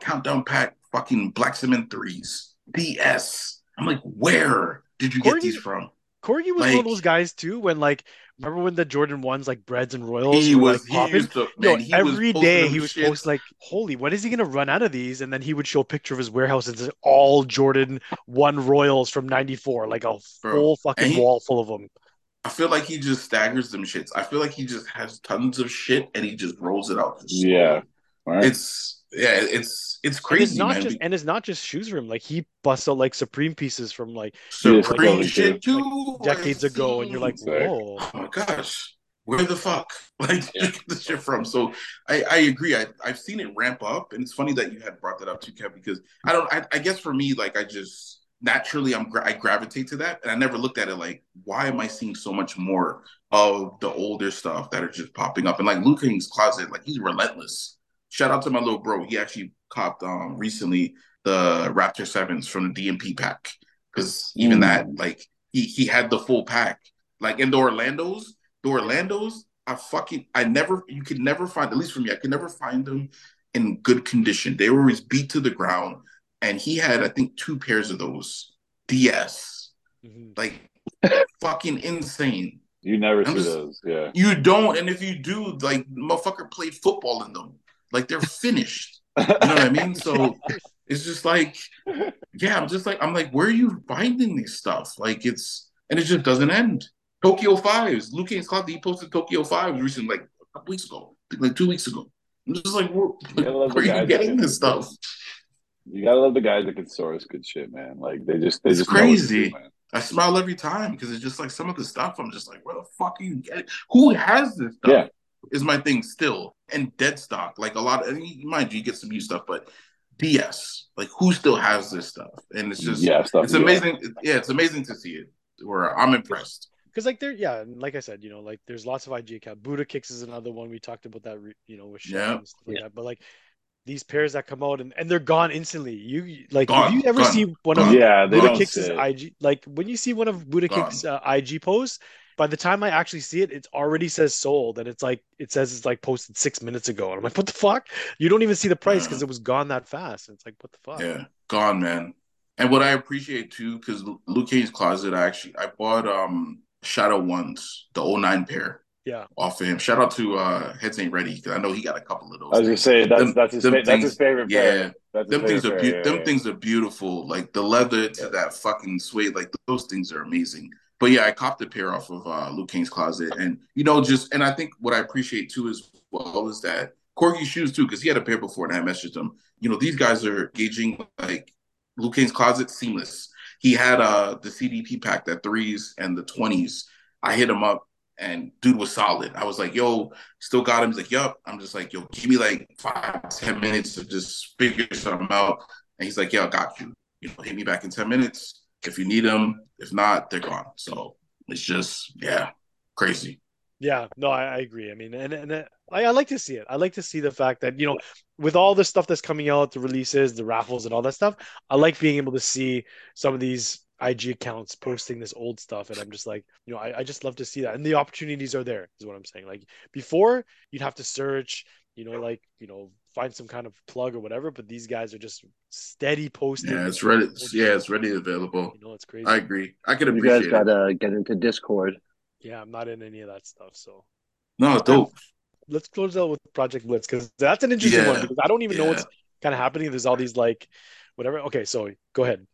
countdown pack fucking black cement threes BS. I'm like, where did you get these from? Corgi was one of those guys too. When like, remember when the Jordan ones like Breads and Royals He were was like he popping? used to Yo, man, he was every posting day he was shits. posting like, "Holy, when is he gonna run out of these?" And then he would show a picture of his warehouse and it's all Jordan One Royals from '94, like a Bro, full fucking he- wall full of them. I feel like he just staggers them shits. I feel like he just has tons of shit and he just rolls it out. Yeah. All right. It's yeah, it's it's And it's crazy, not man. just and it's not just shoes for him. Like he busts out like Supreme pieces from like Supreme Yeah, totally shit true. too. decades ago, and you're like, whoa. oh my gosh, where the fuck? [laughs] Like, Yeah. you get this shit from? So I, I agree. I, I've seen it ramp up, and it's funny that you had brought that up too, Kev, because I don't. I, I guess for me, like, I just naturally I'm I gravitate to that, and I never looked at it like, why am I seeing so much more of the older stuff that are just popping up? And like Luke King's closet, like he's relentless. Shout out to my little bro. He actually copped um recently the Raptor sevens from the DMP pack because even that like he he had the full pack. Like in the Orlando's, the Orlando's, I fucking I never you could never find at least for me, I could never find them in good condition. They were always beat to the ground, and he had I think two pairs of those DS, Mhm. like [laughs] fucking insane. You never I'm see just- those. Yeah. You don't, and if you do, like motherfucker played football in them, like they're finished. [laughs] You know what I mean? So it's just like, yeah, I'm just like, I'm like, where are you finding this stuff? Like it's, and it just doesn't end. Tokyo Fives, Luke King's Cloud, he posted Tokyo Fives recently, like a couple weeks ago, like two weeks ago. I'm just like, where, Yeah, I love the where are you getting this stuff? You gotta love the guys that can source good shit, man. Like they just they It's just know what to crazy. I smile every time because it's just like some of the stuff. I'm just like, where the fuck are you getting? Who has this stuff? Yeah. Is my thing still and dead stock? Like a lot of, I mean, mind you, you get some new stuff, but DS, like who still has this stuff? And it's just, yeah, stuff. it's yeah. amazing. Yeah, it's amazing to see it. Where I'm impressed. Because like there, yeah, and like I said, you know, like there's lots of IG account. Buddha kicks is another one. We talked about that, you know, with Yeah. and stuff like that. But like these pairs that come out and, and they're gone instantly. You like Gone, if you ever gone, see one gone. of Yeah, Buddha kicks' sit. IG, like when you see one of Buddha Gone. kicks uh, IG posts, by the time I actually see it, it already says sold, and it's like it says it's like posted six minutes ago, and I'm like, what the fuck? You don't even see the price because Yeah. it was gone that fast. And it's like, what the fuck? Yeah, gone, man. And what I appreciate too, because Luke Cage Closet, I actually I bought um Shadow Ones, the 09 pair Yeah. off of him. Shout out to uh Heads Ain't Ready because I know he got a couple of those. I was gonna say that's Them- that's his them fa- that's his things- favorite yeah. That's them things are pair, beau- yeah, them yeah. things are beautiful. Like the leather to Yeah. that fucking suede, like those things are amazing. But yeah, I copped a pair off of uh, Luke King's closet, and you know, just and I think what I appreciate too as well is that Corgi shoes too, because he had a pair before, and I messaged him. You know, these guys are gauging like Luke King's closet seamless. He had uh the CDP pack, that threes and the twenties. I hit him up, and dude was solid. I was like, "Yo, still got him." He's like, "Yup." I'm just like, "Yo, give me like five, ten minutes to just figure something out." And he's like, "Yeah, I got you. You know, hit me back in ten minutes if you need them. If not, they're gone." So it's just, yeah, crazy. Yeah, no, I, I agree. I mean, and and uh, I, I like to see it. I like to see the fact that you know, with all the stuff that's coming out, the releases, the raffles, and all that stuff, I like being able to see some of these IG accounts posting this old stuff, and I'm just like, you know, I, I just love to see that, and the opportunities are there, is what I'm saying. Like before, you'd have to search, you know, like you know, find some kind of plug or whatever. But these guys are just steady posting. Yeah, it's ready. Yeah, it's ready available. You know, it's crazy. I agree. I can You appreciate guys it. gotta get into Discord. Yeah, I'm not in any of that stuff. So No, dope. let's close out with Project Blitz because that's an interesting Yeah. one because I don't even know what's kind of happening. There's all these like whatever. Okay, so go ahead.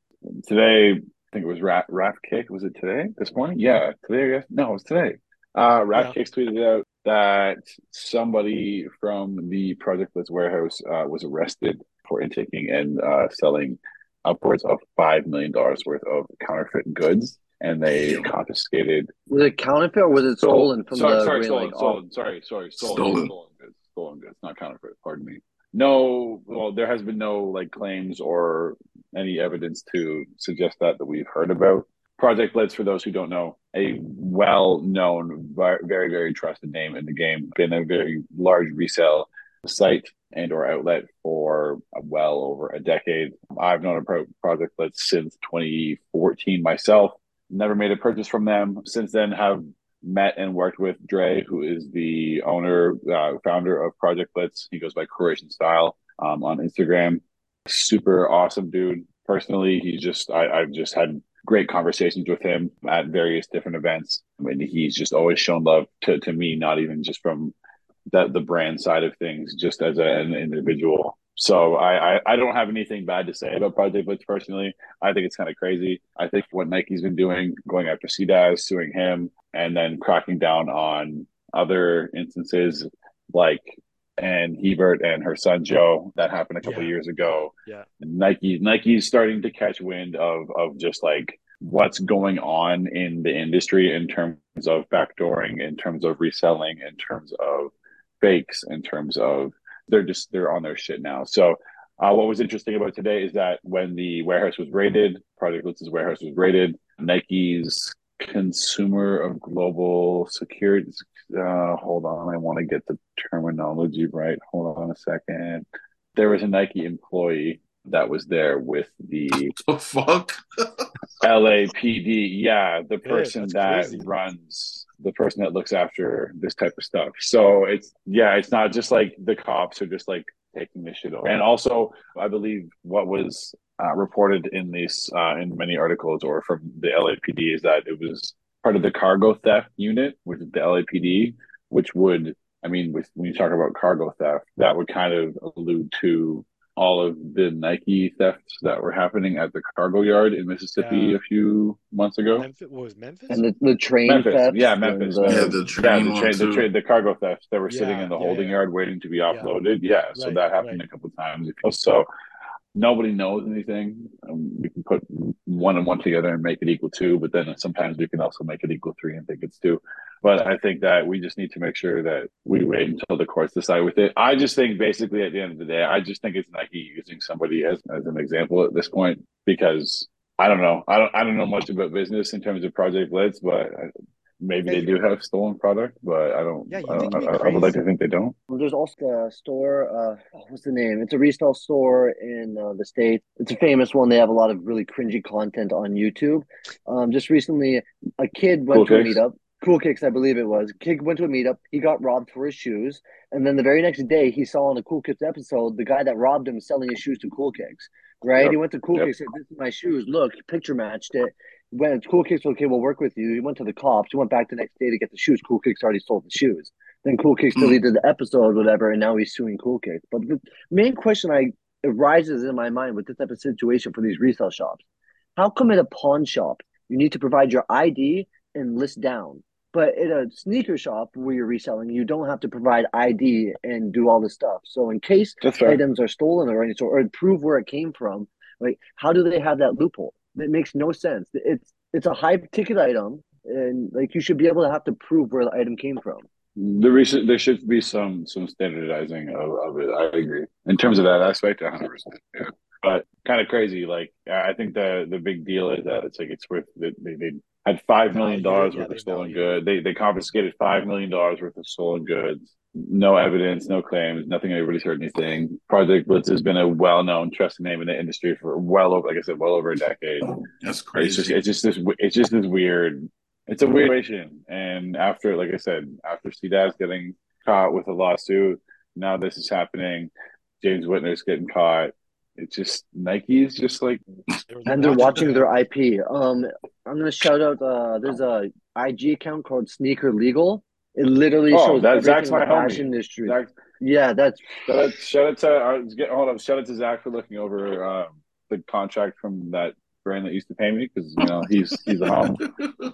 today, I think it was Rat Raf Kick. Was it today? This morning? Yeah, today. I guess. No, it was today. Uh, Raf Yeah. Kicks tweeted out that somebody from the Project Blitz warehouse uh, was arrested for intaking and uh, selling upwards of five million dollars worth of counterfeit goods, and they confiscated. Was it counterfeit or was it stolen from sorry, the sorry, stolen, like, stolen, sorry, sorry, stolen, Stolen. stolen goods, stolen goods, not counterfeit. Pardon me. No, well, there has been no like claims or any evidence to suggest that that we've heard about. Project Blitz, for those who don't know, a well-known, very, very trusted name in the game, been a very large resale site and or outlet for well over a decade. I've known about Project Blitz since 2014 myself. Never made a purchase from them. Since then, have met and worked with Dre, who is the owner, uh, founder of Project Blitz. He goes by Croatian Style um, on Instagram. Super awesome dude. Personally, he's just I, I've just had great conversations with him at various different events. I mean, he's just always shown love to, to me, not even just from the the brand side of things, just as a, an individual. So I, I I don't have anything bad to say about Project Blitz personally. I think it's kind of crazy. I think what Nike's been doing, going after CDAS, suing him, and then cracking down on other instances like Ann Hebert and her son Joe. That happened a couple Yeah. years ago. Yeah. Nike Nike's starting to catch wind of of just like what's going on in the industry in terms of backdooring, in terms of reselling, in terms of fakes, in terms of they're just they're on their shit now. So uh, what was interesting about today is that when the warehouse was raided, Project Blitz's warehouse was raided, Nike's consumer of global security. Uh, hold on, I want to get the terminology right. Hold on a second. There was a Nike employee that was there with the [laughs] The fuck? [laughs] LAPD. Yeah, the person that's that crazy. runs, the person that looks after this type of stuff. So it's yeah, it's not just like the cops are just like taking this shit over. And also, I believe what was uh, reported in these uh, in many articles or from the LAPD is that it was part of the cargo theft unit, which is the LAPD, which would I mean, with, when you talk about cargo theft, that would kind of allude to all of the Nike thefts that were happening at the cargo yard in Mississippi Yeah. a few months ago. Memphis what was Memphis? And the, the train Memphis, thefts yeah, Memphis. the- Yeah, Yeah, the yeah, train the train, the train, the cargo thefts that were sitting in the holding yeah. yard waiting to be offloaded. Yeah, so Right, that happened right. a couple times. So nobody knows anything. Um, we can put one and one together and make it equal two, but then sometimes we can also make it equal three and think it's two. But I think that we just need to make sure that we wait until the courts decide with it. I just think basically at the end of the day, I just think it's Nike using somebody as, as an example at this point because I don't know. I don't I don't know much about business in terms of Project Blitz, but I, maybe they do have stolen product, but I don't. Yeah, you I, think don't, it'd I, I would like to think they don't. There's also a store. Uh, what's the name? It's a resale store in uh, the states. It's a famous one. They have a lot of really cringy content on YouTube. Um, just recently, a kid went Cool to a Kicks? meetup. Cool Kicks, I believe it was. Kid went to a meetup. He got robbed for his shoes, and then the very next day, he saw on a Cool Kicks episode the guy that robbed him selling his shoes to Cool Kicks. Right? Yep. He went to Cool Yep. Kicks. Said, "This is my shoes. Look, picture matched it." When Cool Kicks, okay, we'll work with you. He went to the cops. He went back the next day to get the shoes. Cool Kicks already sold the shoes. Then Cool Kicks Hmm. deleted the episode, whatever, and now he's suing Cool Kicks. But the main question I arises in my mind with this type of situation for these resale shops: How come at a pawn shop you need to provide your ID and list down, but at a sneaker shop where you're reselling, you don't have to provide ID and do all this stuff? So in case items are stolen or any sort, or prove where it came from, like how do they have that loophole? It makes no sense. It's it's a high ticket item, and like you should be able to have to prove where the item came from. The recent there should be some some standardizing of, of it. I agree in terms of that aspect. One hundred percent. Yeah, but kind of crazy. Like I think the the big deal is that it's like it's worth they they, they had five million dollars yeah, worth they of stolen value goods. They they confiscated five million dollars worth of stolen goods. No evidence, no claims, nothing. Anybody's heard anything. Project Blitz has been a well known, trusted name in the industry for well over, like I said, well over a decade. That's It's just crazy. it's just this it's just this weird it's a weird situation. And after like I said, after CDAS getting caught with a lawsuit, now this is happening. James Whitner's getting caught. It's just Nike is just like and they're watching their IP. Um, I'm gonna shout out. Uh, there's a IG account called Sneaker Legal. It literally Oh, shows that's everything Zach's my homie. fashion industry. Zach, Yeah, that's shout out, shout out to uh, get hold on. Shout out to Zach for looking over um, the contract from that brand that used to pay me because you know he's he's a home.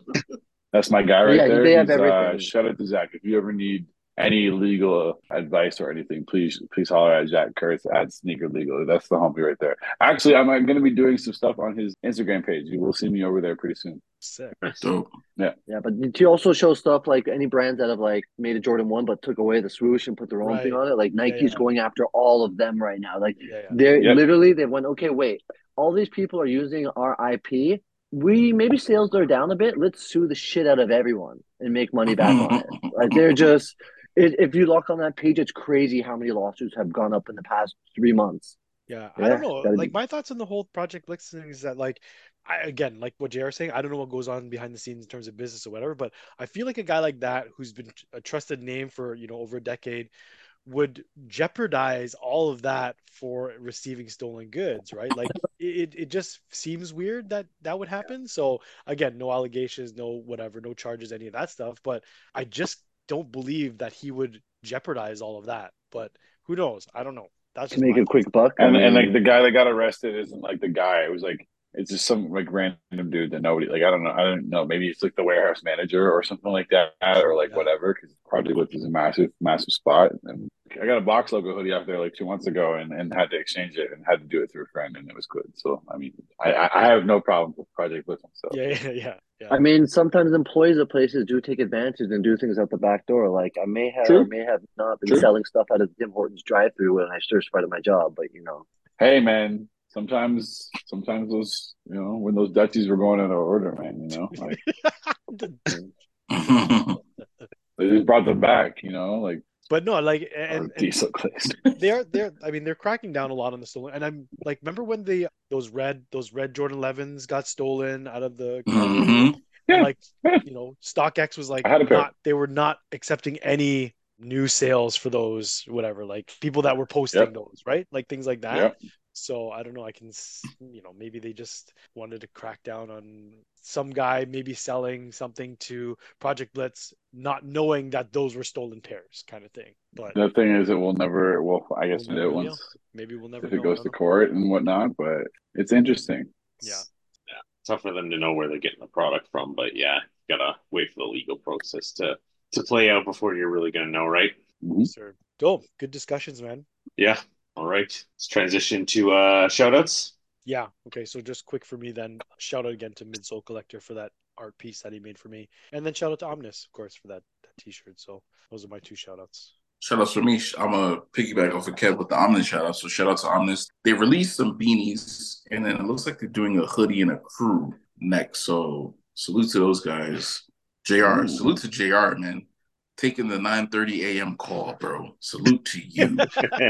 [laughs] That's my guy right Yeah, there. they have He's, uh, everything. shout out to Zach. If you ever need any legal advice or anything, please please holler at Jack Kurtz at Sneaker Legal. That's the homie right there. Actually, I'm going to be doing some stuff on his Instagram page. You will see me over there pretty soon. Sick. Dope. yeah, Yeah, but to also show stuff like any brands that have like made a Jordan one but took away the swoosh and put their own Right. thing on it. Like Nike's yeah. going after all of them right now. Like Yeah, yeah. they're Yep. literally they went okay. Wait, all these people are using our IP. We maybe sales are down a bit. Let's sue the shit out of everyone and make money back on it. Like they're [laughs] just. It, if you look on that page, it's crazy how many lawsuits have gone up in the past three months. Yeah, I don't know. Like be- my thoughts on the whole Project thing is that like I again, like what JR is saying, I don't know what goes on behind the scenes in terms of business or whatever, but I feel like a guy like that who's been a trusted name for, you know, over a decade would jeopardize all of that for receiving stolen goods, right? Like it, it just seems weird that that would happen. So again, no allegations, no whatever, no charges, any of that stuff, but I just don't believe that he would jeopardize all of that. But who knows? I don't know. That's To make a quick buck. And I and like the guy that got arrested isn't like the guy. It was like it's just some like random dude that nobody like. I don't know. I don't know. Maybe it's like the warehouse manager or something like that, or like Yeah. whatever. Because Project Blitz is a massive, massive spot. And I got a box logo hoodie out there like two months ago, and, and had to exchange it and had to do it through a friend, and it was good. So I mean, I I I have no problem with Project Blitz myself. Yeah, yeah, yeah, yeah. I mean, sometimes employees of places do take advantage and do things out the back door. Like I may have True. or may have not been True. selling stuff out of Tim Hortons drive-through when I first started my job, but you know, Hey man, sometimes sometimes those you know when those Dutchies were going out of order, man. You know, like [laughs] [laughs] they just brought them back. You know, like But no, like and, diesel [laughs] they're they're I mean they're cracking down a lot on the stolen. And I'm like, remember when the those red those red Jordan 11s got stolen out of the Mhm. Yeah. like you know StockX was like I had a pair. not they were not accepting any new sales for those whatever like people that were posting Yep. those right like things like that. Yep. So I don't know. I can, you know, maybe they just wanted to crack down on some guy maybe selling something to Project Blitz, not knowing that those were stolen pairs, kind of thing. But The thing is, it will never. Well, I guess We'll it never know. once maybe we'll never if know. it goes to know. court and whatnot. But it's interesting. Yeah. tough for them to know where they're getting the product from. But yeah, gotta wait for the legal process to to play out before you're really gonna know, right? Mhm. Sir. Oh, good discussions, man. Yeah. All right. Let's transition to uh shoutouts. Yeah. Okay. So just quick for me then. Shout out again to Midsole Collector for that art piece that he made for me, and then shout out to Omnis, of course, for that that T-shirt. So those are my two shout outs. Shout outs for me. I'm a piggyback off of Kev with the Omnis shout out. So shout out to Omnis. They released some beanies and then it looks like they're doing a hoodie and a crew next. So salute to those guys. JR, Ooh. salute to JR, man. Taking the 9:30 a.m. call, bro. Salute to you.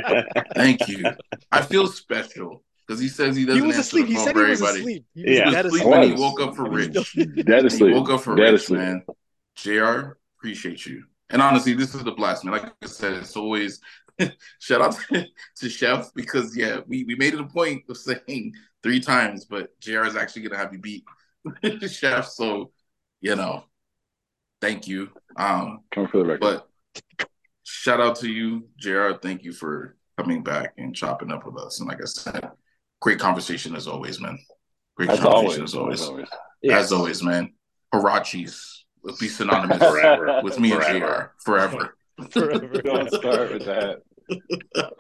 [laughs] Thank you. I feel special because he says he He doesn't was answer asleep. the He said for he was everybody. asleep. He Yeah. was He was dead asleep asleep. when he woke up for Rich. still- Dead He woke up for Dead Rich, asleep. man. JR, appreciate you. And honestly, this is the blast, man. Like I said, it's always [laughs] shout out to, to Chef because yeah, we, we made it a point of saying three times, but JR is actually gonna have you beat [laughs] Chef. So, you know, thank you. Um, Come for the record. but shout out to you, JR. Thank you for coming back and chopping up with us. And like I said, great conversation as always, man. Great as conversation always, as always. as always. As always, man. Huaraches will be synonymous [laughs] Forever. with me Forever. and JR forever. [laughs] Forever. Don't start with that. [laughs]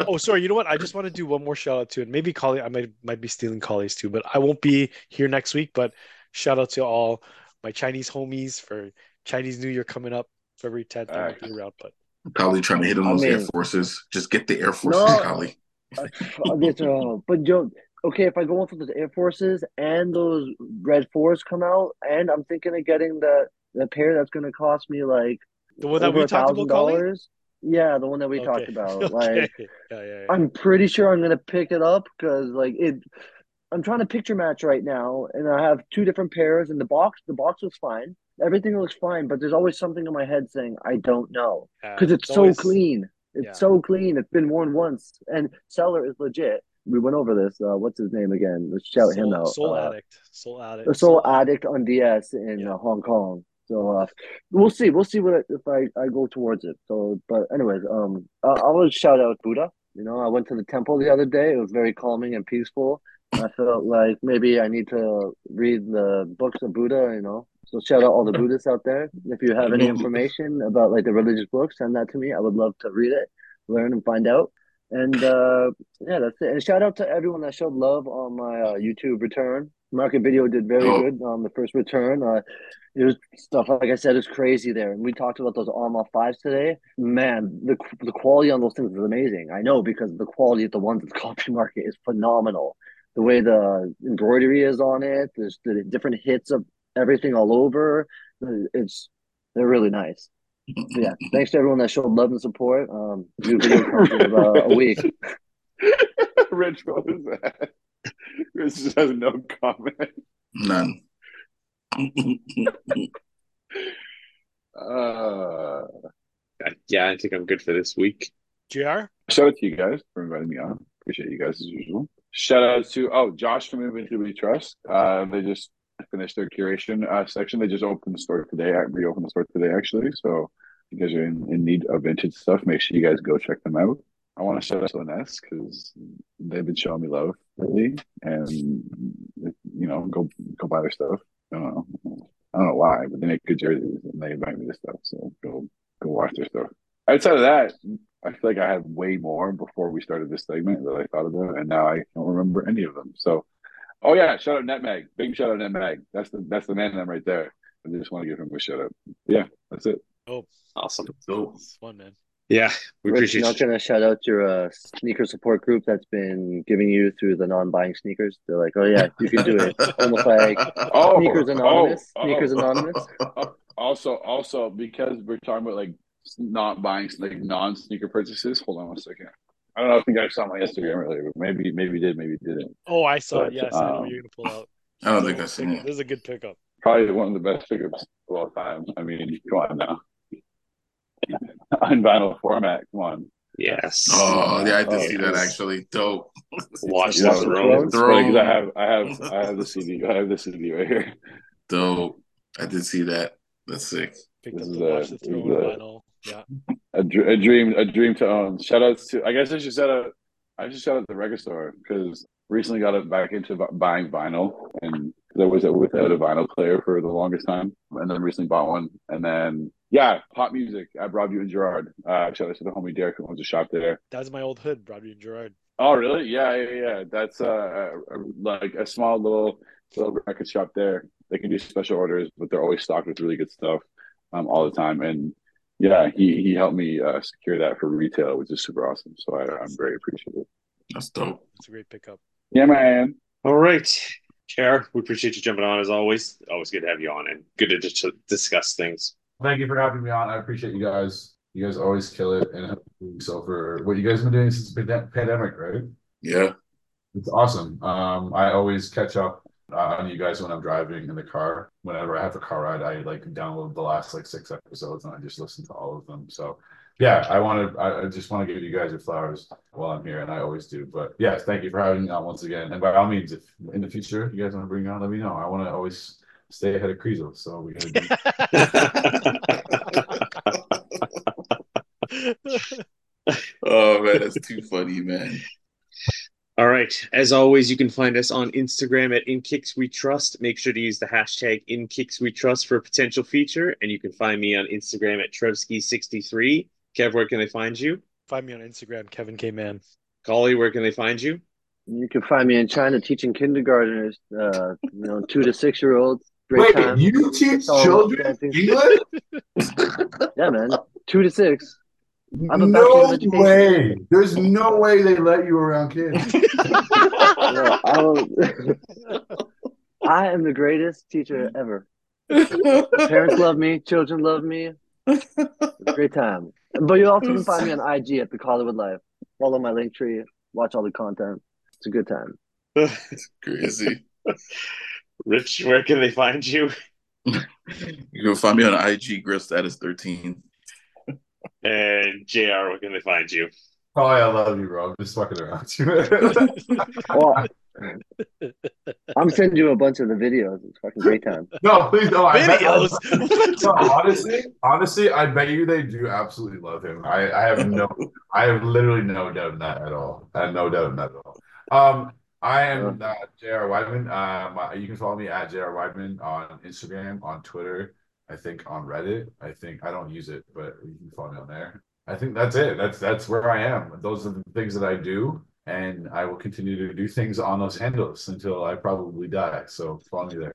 Oh, sorry. You know what? I just want to do one more shout out to, and maybe Collie. I might might be stealing Collie's too, but I won't be here next week. But shout out to all my Chinese homies for Chinese New Year coming up February 10th. I won't be around, but Collie trying to hit on I those Air Forces. Just get the Air Forces, No. Collie. Uh, this, uh, but Joe, okay, if I go on for those Air Forces and those Red Fours come out, and I'm thinking of getting the the pair that's going to cost me like the one that over we talked about, Collie. dollars. Yeah, the one that we Okay. talked about. [laughs] Okay. Like, yeah, yeah, yeah. I'm pretty sure I'm going to pick it up because like it. I'm trying to picture match right now, and I have two different pairs. And the box, the box was fine. Everything looks fine, but there's always something in my head saying I don't know because it's, so always- clean. It's Yeah. so clean. It's been worn once, and seller is legit. We went over this. Uh, what's his name again? Let's shout him out. Soul Uh, Addict. Soul Addict. the Soul Addict on DS in Yeah. uh, Hong Kong. So uh, we'll see. We'll see what if I, I go towards it. So, but anyways, um, I, I will shout out Buddha. You know, I went to the temple the other day. It was very calming and peaceful. I felt like maybe I need to read the books of Buddha. You know, so shout out all the Buddhists out there. If you have any information about like the religious books, send that to me. I would love to read it, learn, and find out. And uh, yeah, that's it. And shout out to everyone that showed love on my uh, YouTube return. Market Video did very Oh. good on the first return. Uh, it was stuff like I said is crazy there, and we talked about those Arma fives today. Man, the the quality on those things is amazing. I know because the quality of the ones at the [laughs] copy market is phenomenal. The way the embroidery is on it, there's the different hits of everything all over. It's they're really nice. But yeah, thanks to everyone that showed love and support. Um, new video comes in about a week. [laughs] Rich, what was that? Rich just has no comment. None. [laughs] Uh, yeah, I think I'm good for this week. JR? shout out to you guys for inviting me on. Appreciate you guys as usual. Shout out to oh Josh from In Vintage We Trust. Uh, they just finished their curation uh, section. They just opened the store today. I reopened the store today actually. So if you guys are in, in need of vintage stuff, make sure you guys go check them out. I want to shout out to Ines because they've been showing me love lately, and you know, go go buy their stuff. I don't know, I don't know why, but they make good jerseys and they invite me to stuff. So go go watch their stuff. Outside of that, I feel like I had way more before we started this segment that I thought about, and now I don't remember any of them. So, oh yeah, shout out Netmag, big shout out Netmag. That's the that's the man right there. I just want to give him a shout out. Yeah, that's it. Oh, awesome. Cool. Fun, man. Yeah, we Rich, appreciate you're not gonna shout out your uh, sneaker support group that's been giving you through the non-buying sneakers. They're like, oh yeah, you can do it. [laughs] Almost like Oh, Sneakers Anonymous. oh, Sneakers oh. Anonymous. [laughs] Also, also because we're talking about like not buying like non-sneaker purchases. Hold on one second. I don't know if you guys saw my Instagram earlier, but maybe maybe you did, maybe you didn't. Oh, I saw it. But, Yes, I know um, what you're gonna pull out. I don't think I've seen it. This is a good pickup. Probably one of the best pickups of all time. I mean, come on now. [laughs] On vinyl format, come on. Yes. Oh, yeah, I did Oh, see that actually. Dope. [laughs] Watch that the know, throne. it's funny 'cause I have I have I have the CD. I have the CD right here. Dope. I did see that. That's sick. Picked This up is the a- Watch the this Throne vinyl. Yeah. A, dr- a dream, a dream to own. Shout outs to. I guess I should shout out. I should shout out the record store because recently got it back into bu- buying vinyl, and there was a without a vinyl player for the longest time, and then recently bought one, and then yeah, pop music at Broadview and Gerrard. Uh, shout out to the homie Derek who owns a shop there. That's my old hood, Broadway and Gerrard. Oh, really? Yeah, yeah, yeah. That's uh, a, a- like a small little little record shop there. They can do special orders, but they're always stocked with really good stuff um, all the time. And yeah, he he helped me uh, secure that for retail, which is super awesome. So I, I'm very appreciative. That's dope. It's a great pickup. Yeah, man. All right. Chair, we appreciate you jumping on as always. Always good to have you on and good to just discuss things. Thank you for having me on. I appreciate you guys. You guys always kill it, and have been so for what you guys have been doing since the pandemic, right? Yeah. It's awesome. Um, I always catch up on you guys when I'm driving in the car. Whenever I have a car ride, I like download the last like six episodes and I just listen to all of them. So yeah, I want to. I just want to give you guys your flowers while I'm here, and I always do. But yes, thank you for having me on once again. And by all means, if in the future you guys want to bring on, let me know. I want to always stay ahead of Kriesel, so we gotta do. [laughs] Oh man, that's too funny, man. All right. As always, you can find us on Instagram at In Kix We InKixWeTrust. Make sure to use the hashtag In Kix We InKixWeTrust for a potential feature. And you can find me on Instagram at Trevski63. Kev, where can they find you? Find me on Instagram, Kevin K Man. Collie, where can they find you? You can find me in China teaching kindergartners, uh, you know, two to six year olds. Great Wait, time. you teach So, children English? [laughs] Yeah, man, two to six. I'm a No way. There's no way they let you around kids. Yeah, I, will- I am the greatest teacher ever. Parents love me, children love me. Great time. But you also can find me on IG at the Collywood Life. Follow my Linktree, watch all the content. It's a good time. It's crazy. Rich, where can they find you? You can find me on IG, Grail Status 13. And JR, where can they find you? Oh, I love you, bro. I'm just fucking around. [laughs] Well, I'm sending you a bunch of the videos. It's fucking great time. [laughs] no, please, no. I bet, Videos. [laughs] no, honestly, honestly, I bet you they do absolutely love him. I, I have no, I have literally no doubt in that at all. I have no doubt in that at all. Um, I am uh, J.R. Wideman. Um, you can follow me at J.R. Wideman on Instagram, on Twitter. I think on Reddit. I think I don't use it, but you can follow me on there. I think that's it. That's that's where I am. Those are the things that I do, and I will continue to do things on those handles until I probably die. So follow me there.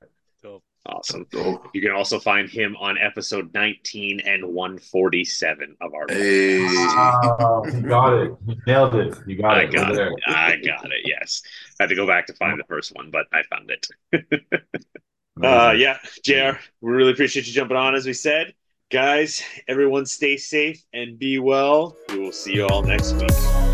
Awesome. Dope. You can also find him on episode 19 and 147 of our Hey. Wow, you got it. You nailed it. You got I it. got We're it. there. I got it. Yes. I had to go back to find the first one, but I found it. [laughs] Uh, yeah, JR, we really appreciate you jumping on, as we said. Guys, everyone stay safe and be well. We will see you all next week.